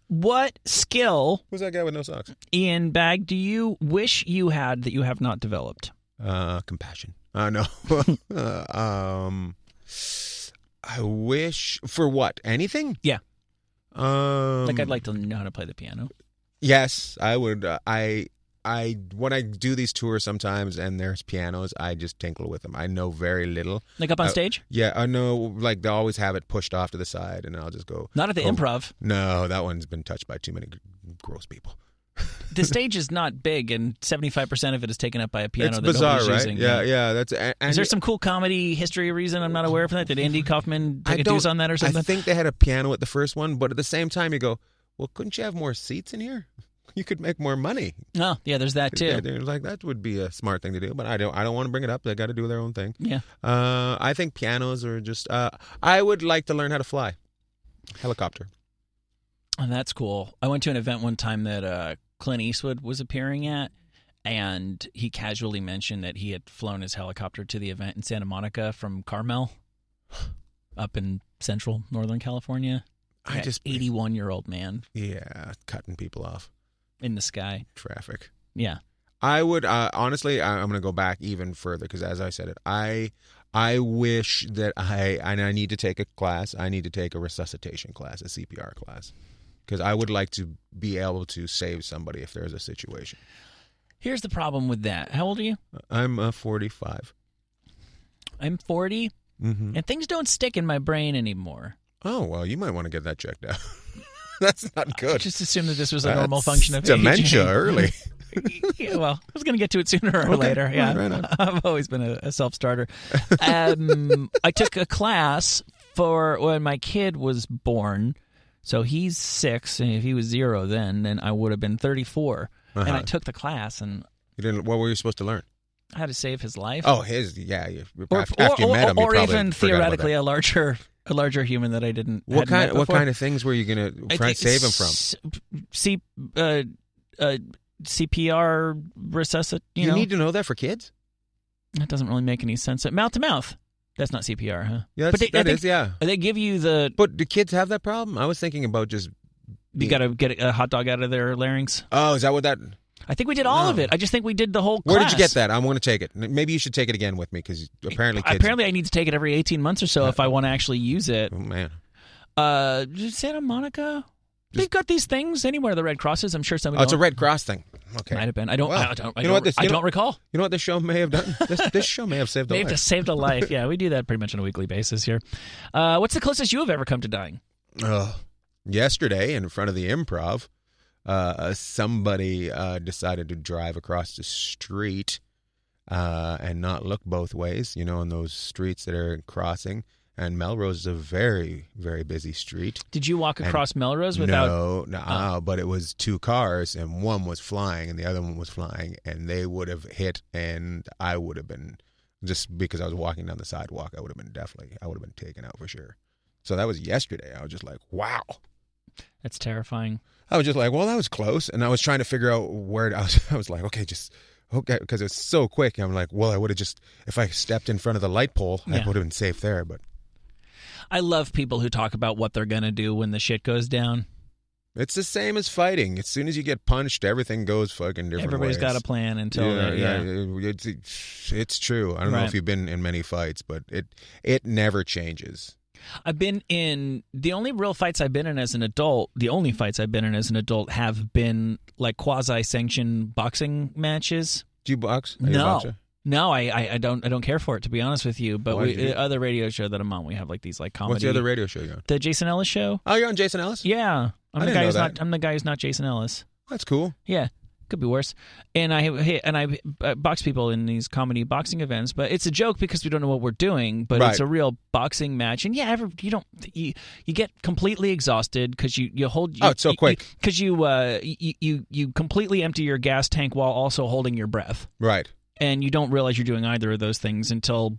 What skill, Who's that guy with no socks? Ian Bagg, do you wish you had that you have not developed? Uh, compassion. Uh, know. uh, (laughs) (laughs) um, I wish for what? Anything? Yeah. Um, Like, I'd like to know how to play the piano. Yes, I would. Uh, I I when I do these tours sometimes and there's pianos, I just tinkle with them. I know very little. Like up on Uh, stage? Yeah, I know. Like they always have it pushed off to the side, and I'll just go. Not at the oh, improv. No, that one's been touched by too many gross people. The (laughs) stage is not big, and 75% of it is taken up by a piano it's that bizarre, right? using. yeah, yeah. That's. And, Is there some cool comedy history reason I'm not aware of that? Did Andy (laughs) Kaufman I take a deuce on that or something? I think they had a piano at the first one, but at the same time, you go, well, couldn't you have more seats in here? You could make more money. oh, yeah, there's that too. Yeah, they're like that would be a smart thing to do, but I don't. I don't want to bring it up. They got to do their own thing. Yeah. Uh, I think pianos are just. Uh, I would like to learn how to fly helicopter. Oh, that's cool. I went to an event one time that uh, Clint Eastwood was appearing at, and he casually mentioned that he had flown his helicopter to the event in Santa Monica from Carmel. up in central Northern California. I just 81 year old man yeah, cutting people off in the sky. traffic. Yeah. I would uh, honestly. I, I'm going to go back even further because, as I said it, I I wish that I and I need to take a class. I need to take a resuscitation class, a CPR class, because I would like to be able to save somebody if there's a situation. Here's the problem with that. How old are you? I'm uh, 45. I'm 40, Mm-hmm. and things don't stick in my brain anymore. Oh well, you might want to get that checked out. (laughs) That's not I good. just assume that this was a normal function of dementia aging. early. (laughs) yeah, well, I was going to get to it sooner or Okay. later. Yeah, Right, right. (laughs) I've always been a, a self-starter. (laughs) Um, I took a class for when my kid was born. So he's six, and if he was zero then, then I would have been 34. And I Uh-huh. took the class, and You didn't. What were you supposed to learn? How to save his life. Oh, his. Yeah. You, or, after, or, you met him, or even theoretically a larger, a larger human that I didn't. What kind? What kind of things were you gonna try and save him from? C, uh, uh, CPR resuscit. You, You, know, need to know that for kids. that doesn't really make any sense. Mouth to mouth. That's not CPR, huh? Yeah, but they, that think is, yeah. they give you the. But do kids have that problem? I was thinking about just. You got to get a hot dog out of their larynx. Oh, is that what that? I think we did all of it. I just think we did the whole. Where did you get that? I want to take it. Maybe you should take it again with me because apparently kids. Apparently, I need to take it every eighteen months or so if I want to actually use it. Oh man. Uh, Santa Monica. They've got these things anywhere. The Red Crosses. I'm sure some. Oh, it's a Red Cross thing. Okay. Might have been. I don't. Well, I don't. I you know don't, what this- I you know- don't recall. You know what this show may have done? This, this show may have saved a May have life. just saved a life. Yeah, we do that pretty much on a weekly basis here. Uh, what's the closest you have ever come to dying? Ugh. yesterday in front of the improv uh, somebody uh, decided to drive across the street uh, and not look both ways you know on those streets that are crossing. And melrose is a very very busy street. Did you walk And across Melrose without? no no uh, but it was two cars and one was flying and the other one was flying and they would have hit and i would have been just because i was walking down the sidewalk i would have been definitely i would have been taken out for sure. So that was yesterday. I was just like wow. That's terrifying. I was just like, well, that was close, and I was trying to figure out where to, (laughs) I was. I was like, okay, just okay, because it's so quick. I'm like, well, I would have just if I stepped in front of the light pole, I would have been safe there. But I love people who talk about what they're gonna do when the shit goes down. it's the same as fighting. As soon as you get punched, everything goes fucking different. Everybody's ways. got a plan until yeah, they- yeah, yeah. It's it's true. I don't know if you've been in many fights, but it it never changes. I've been in the only real fights I've been in as an adult. The only fights I've been in as an adult have been like quasi-sanctioned boxing matches. Do you box? Are no, boxer? no, I, I, I don't, I don't care for it to be honest with you. But we, you- the other radio show that I'm on, we have like these like comedy. What's the other radio show you're on? The Jason Ellis show. Oh, you're on Jason Ellis. Yeah, I'm I the guy who's that. not. I'm the guy who's not Jason Ellis. That's cool. Yeah, could be worse. And I and I uh, box people in these comedy boxing events, but it's a joke because we don't know what we're doing. But it's a real boxing match, and yeah, ever, you don't you you get completely exhausted because you you hold. Oh, it's so quick. because you uh you, you you completely empty your gas tank while also holding your breath, Right. and you don't realize you're doing either of those things until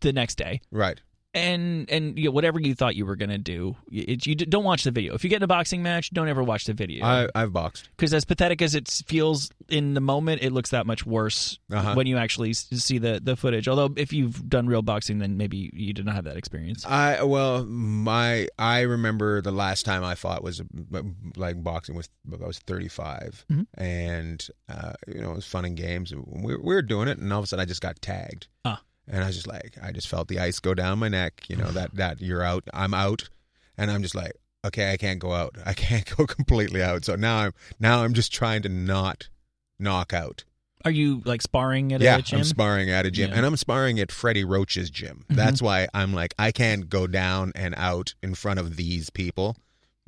the next day. Right. And and you know, whatever you thought you were gonna do, it, you don't watch the video. If you get in a boxing match, don't ever watch the video I I've boxed. because as pathetic as it feels in the moment, it looks that much worse Uh-huh. when you actually see the, the footage. Although if you've done real boxing, then maybe you did not have that experience. I well, my I remember the last time I fought was uh, like boxing was I was 35, Mhm. and uh, you know it was fun and games. We, we were doing it, and all of a sudden I just got tagged, Ah. And I was just like, I just felt the ice go down my neck. You know that (sighs) that you're out, I'm out, and I'm just like, okay, I can't go out, I (laughs) can't go completely out. So now I'm now I'm just trying to not knock out. Are you like sparring at yeah, a gym? I'm sparring at a gym, Yeah. and I'm sparring at Freddie Roach's gym. Mhm. That's why I'm like, I can't go down and out in front of these people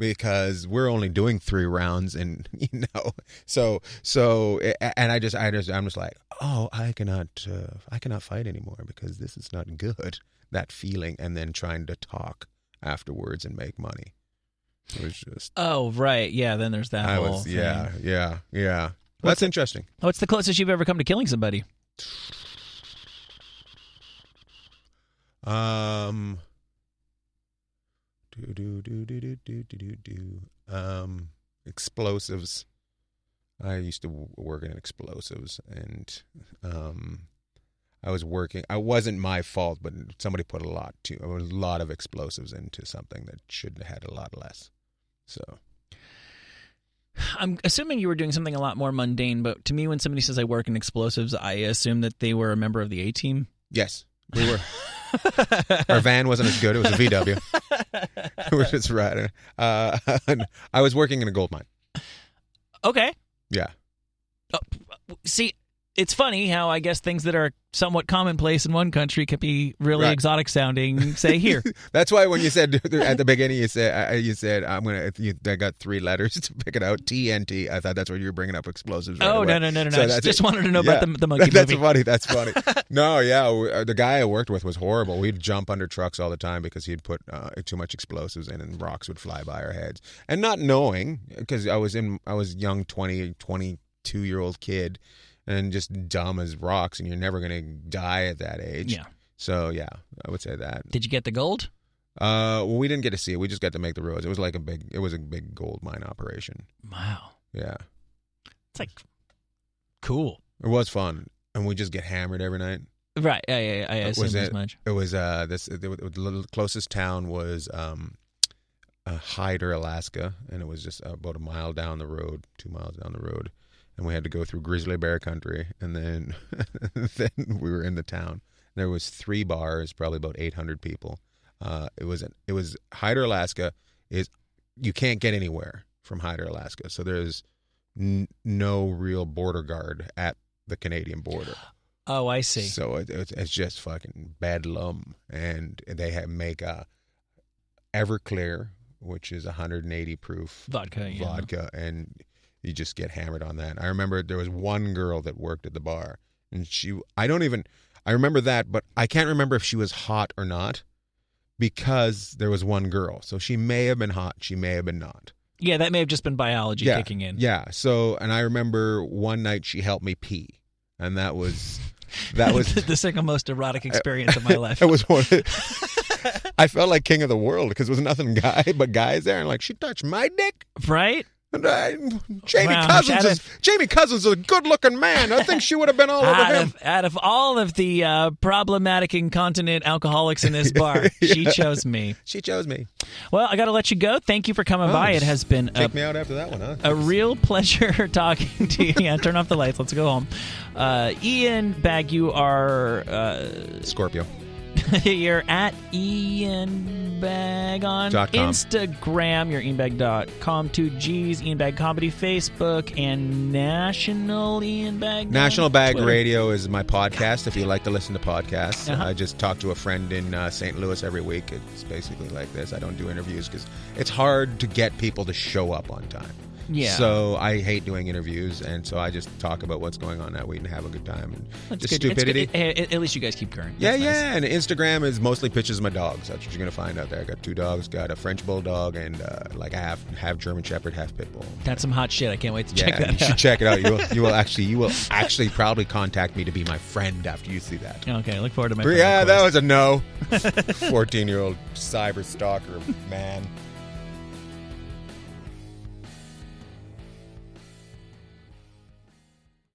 because we're only doing three rounds, and (laughs) you know, so so, and I just, I just, I'm just like, oh, I cannot, uh, I cannot fight anymore because this is not good. That feeling, and then trying to talk afterwards and make money. It was just, oh, right. Yeah, then there's that I whole was, yeah, yeah, yeah. That's interesting. What's the closest you've ever come to killing somebody? Um. Do do do do do do do do do. Um, explosives. I used to work in explosives, and um, I was working. I wasn't my fault, but somebody put a lot to a lot of explosives into something that should have had a lot less. So I'm assuming you were doing something a lot more mundane, but to me, when somebody says I work in explosives, I assume that they were a member of the A team. yes, we were. (laughs) Our van wasn't as good. It was a VW. (laughs) we were just riding. Uh, (laughs) I was working in a gold mine. Okay. Yeah. See, it's funny how I guess things that are somewhat commonplace in one country can be really Right. exotic sounding, say (laughs) here. That's why when you said (laughs) at the beginning, you said uh, you said I'm gonna. You, I got three letters (laughs) to pick it out. TNT. I thought that's what you were bringing up explosives. Right oh away. no no no no no! So I just, just wanted to know about the, the monkey That's movie. funny. That's funny. no, yeah, uh, the guy I worked with was horrible. We'd jump under trucks all the time because he'd put uh, too much explosives in, and rocks would fly by our heads. And not knowing, because I was in, I was young, 20, 22 year old kid, and just dumb as rocks, and you're never gonna die at that age. Yeah. So yeah, I would say that. Did you get the gold? Uh, well, we didn't get to see it. We just got to make the roads. It was like a big. It was a big gold mine operation. Wow, Yeah, it's like cool. it was fun, and we just get hammered every night. Right? Yeah, yeah, yeah, I Was assumed as it- much. It was uh this the, the closest town was um uh, Hyder, Alaska, and it was just about a mile down the road, two miles down the road, and we had to go through grizzly bear country, and then (laughs) then we were in the town. There was three bars, probably about eight hundred people. Uh, it was it was Hyder, Alaska. Is you can't get anywhere from Hyder, Alaska, so there's n- no real border guard at the Canadian border. Oh, I see. So it, it's, it's just fucking bedlam, and they have make a Everclear, which is 180 proof Vodka, yeah. vodka, and you just get hammered on that. I remember there was one girl that worked at the bar, and she I don't even I remember that, but I can't remember if she was hot or not because there was one girl. So she may have been hot, she may have been not. Yeah, that may have just been biology yeah, kicking in. Yeah. So, and I remember one night she helped me pee, and that was that was (laughs) the single most erotic experience of my (laughs) life. It was one. (laughs) I felt like king of the world because there was nothing guy but guys there, and like she touched my dick. right? And I, Jamie Wow, Cousins is Jamie Cousins is a good looking man. I think she would have been all over him. of, out of all of the uh, problematic incontinent alcoholics in this (laughs) bar, she chose me. She chose me. Well, I got to let you go. Thank you for coming Oh, by. It has been a, me out after that one, huh? a real pleasure (laughs) talking to you. Yeah, turn off the lights. Let's go home. Uh, Ian Bagg, you are uh, Scorpio. (laughs) you're at Ian Bagg on. Instagram. You're ianbagg.com. Two G's. Ian Bagg Comedy Facebook and National Ian Bagg. on National Bagg Twitter. Radio is my podcast. If you like to listen to podcasts, Uh-huh. I just talk to a friend in uh, St. Louis every week. It's basically like this. I don't do interviews because it's hard to get people to show up on time. Yeah. So I hate doing interviews, and so I just talk about what's going on that week and have a good time and That's just good. It's stupidity. good. At least you guys keep current. Yeah, That's yeah, and Instagram is mostly pictures of my dogs. That's what you're gonna find out there. I got two dogs, got a French bulldog and uh, like a half half German Shepherd, half pit bull. That's some hot shit. I can't wait to Yeah, check that you should check it out. You will, you will (laughs) actually, you will actually probably contact me to be my friend after you see that. Okay, look forward to my. yeah, that was a no. (laughs) Fourteen-year-old cyber stalker man.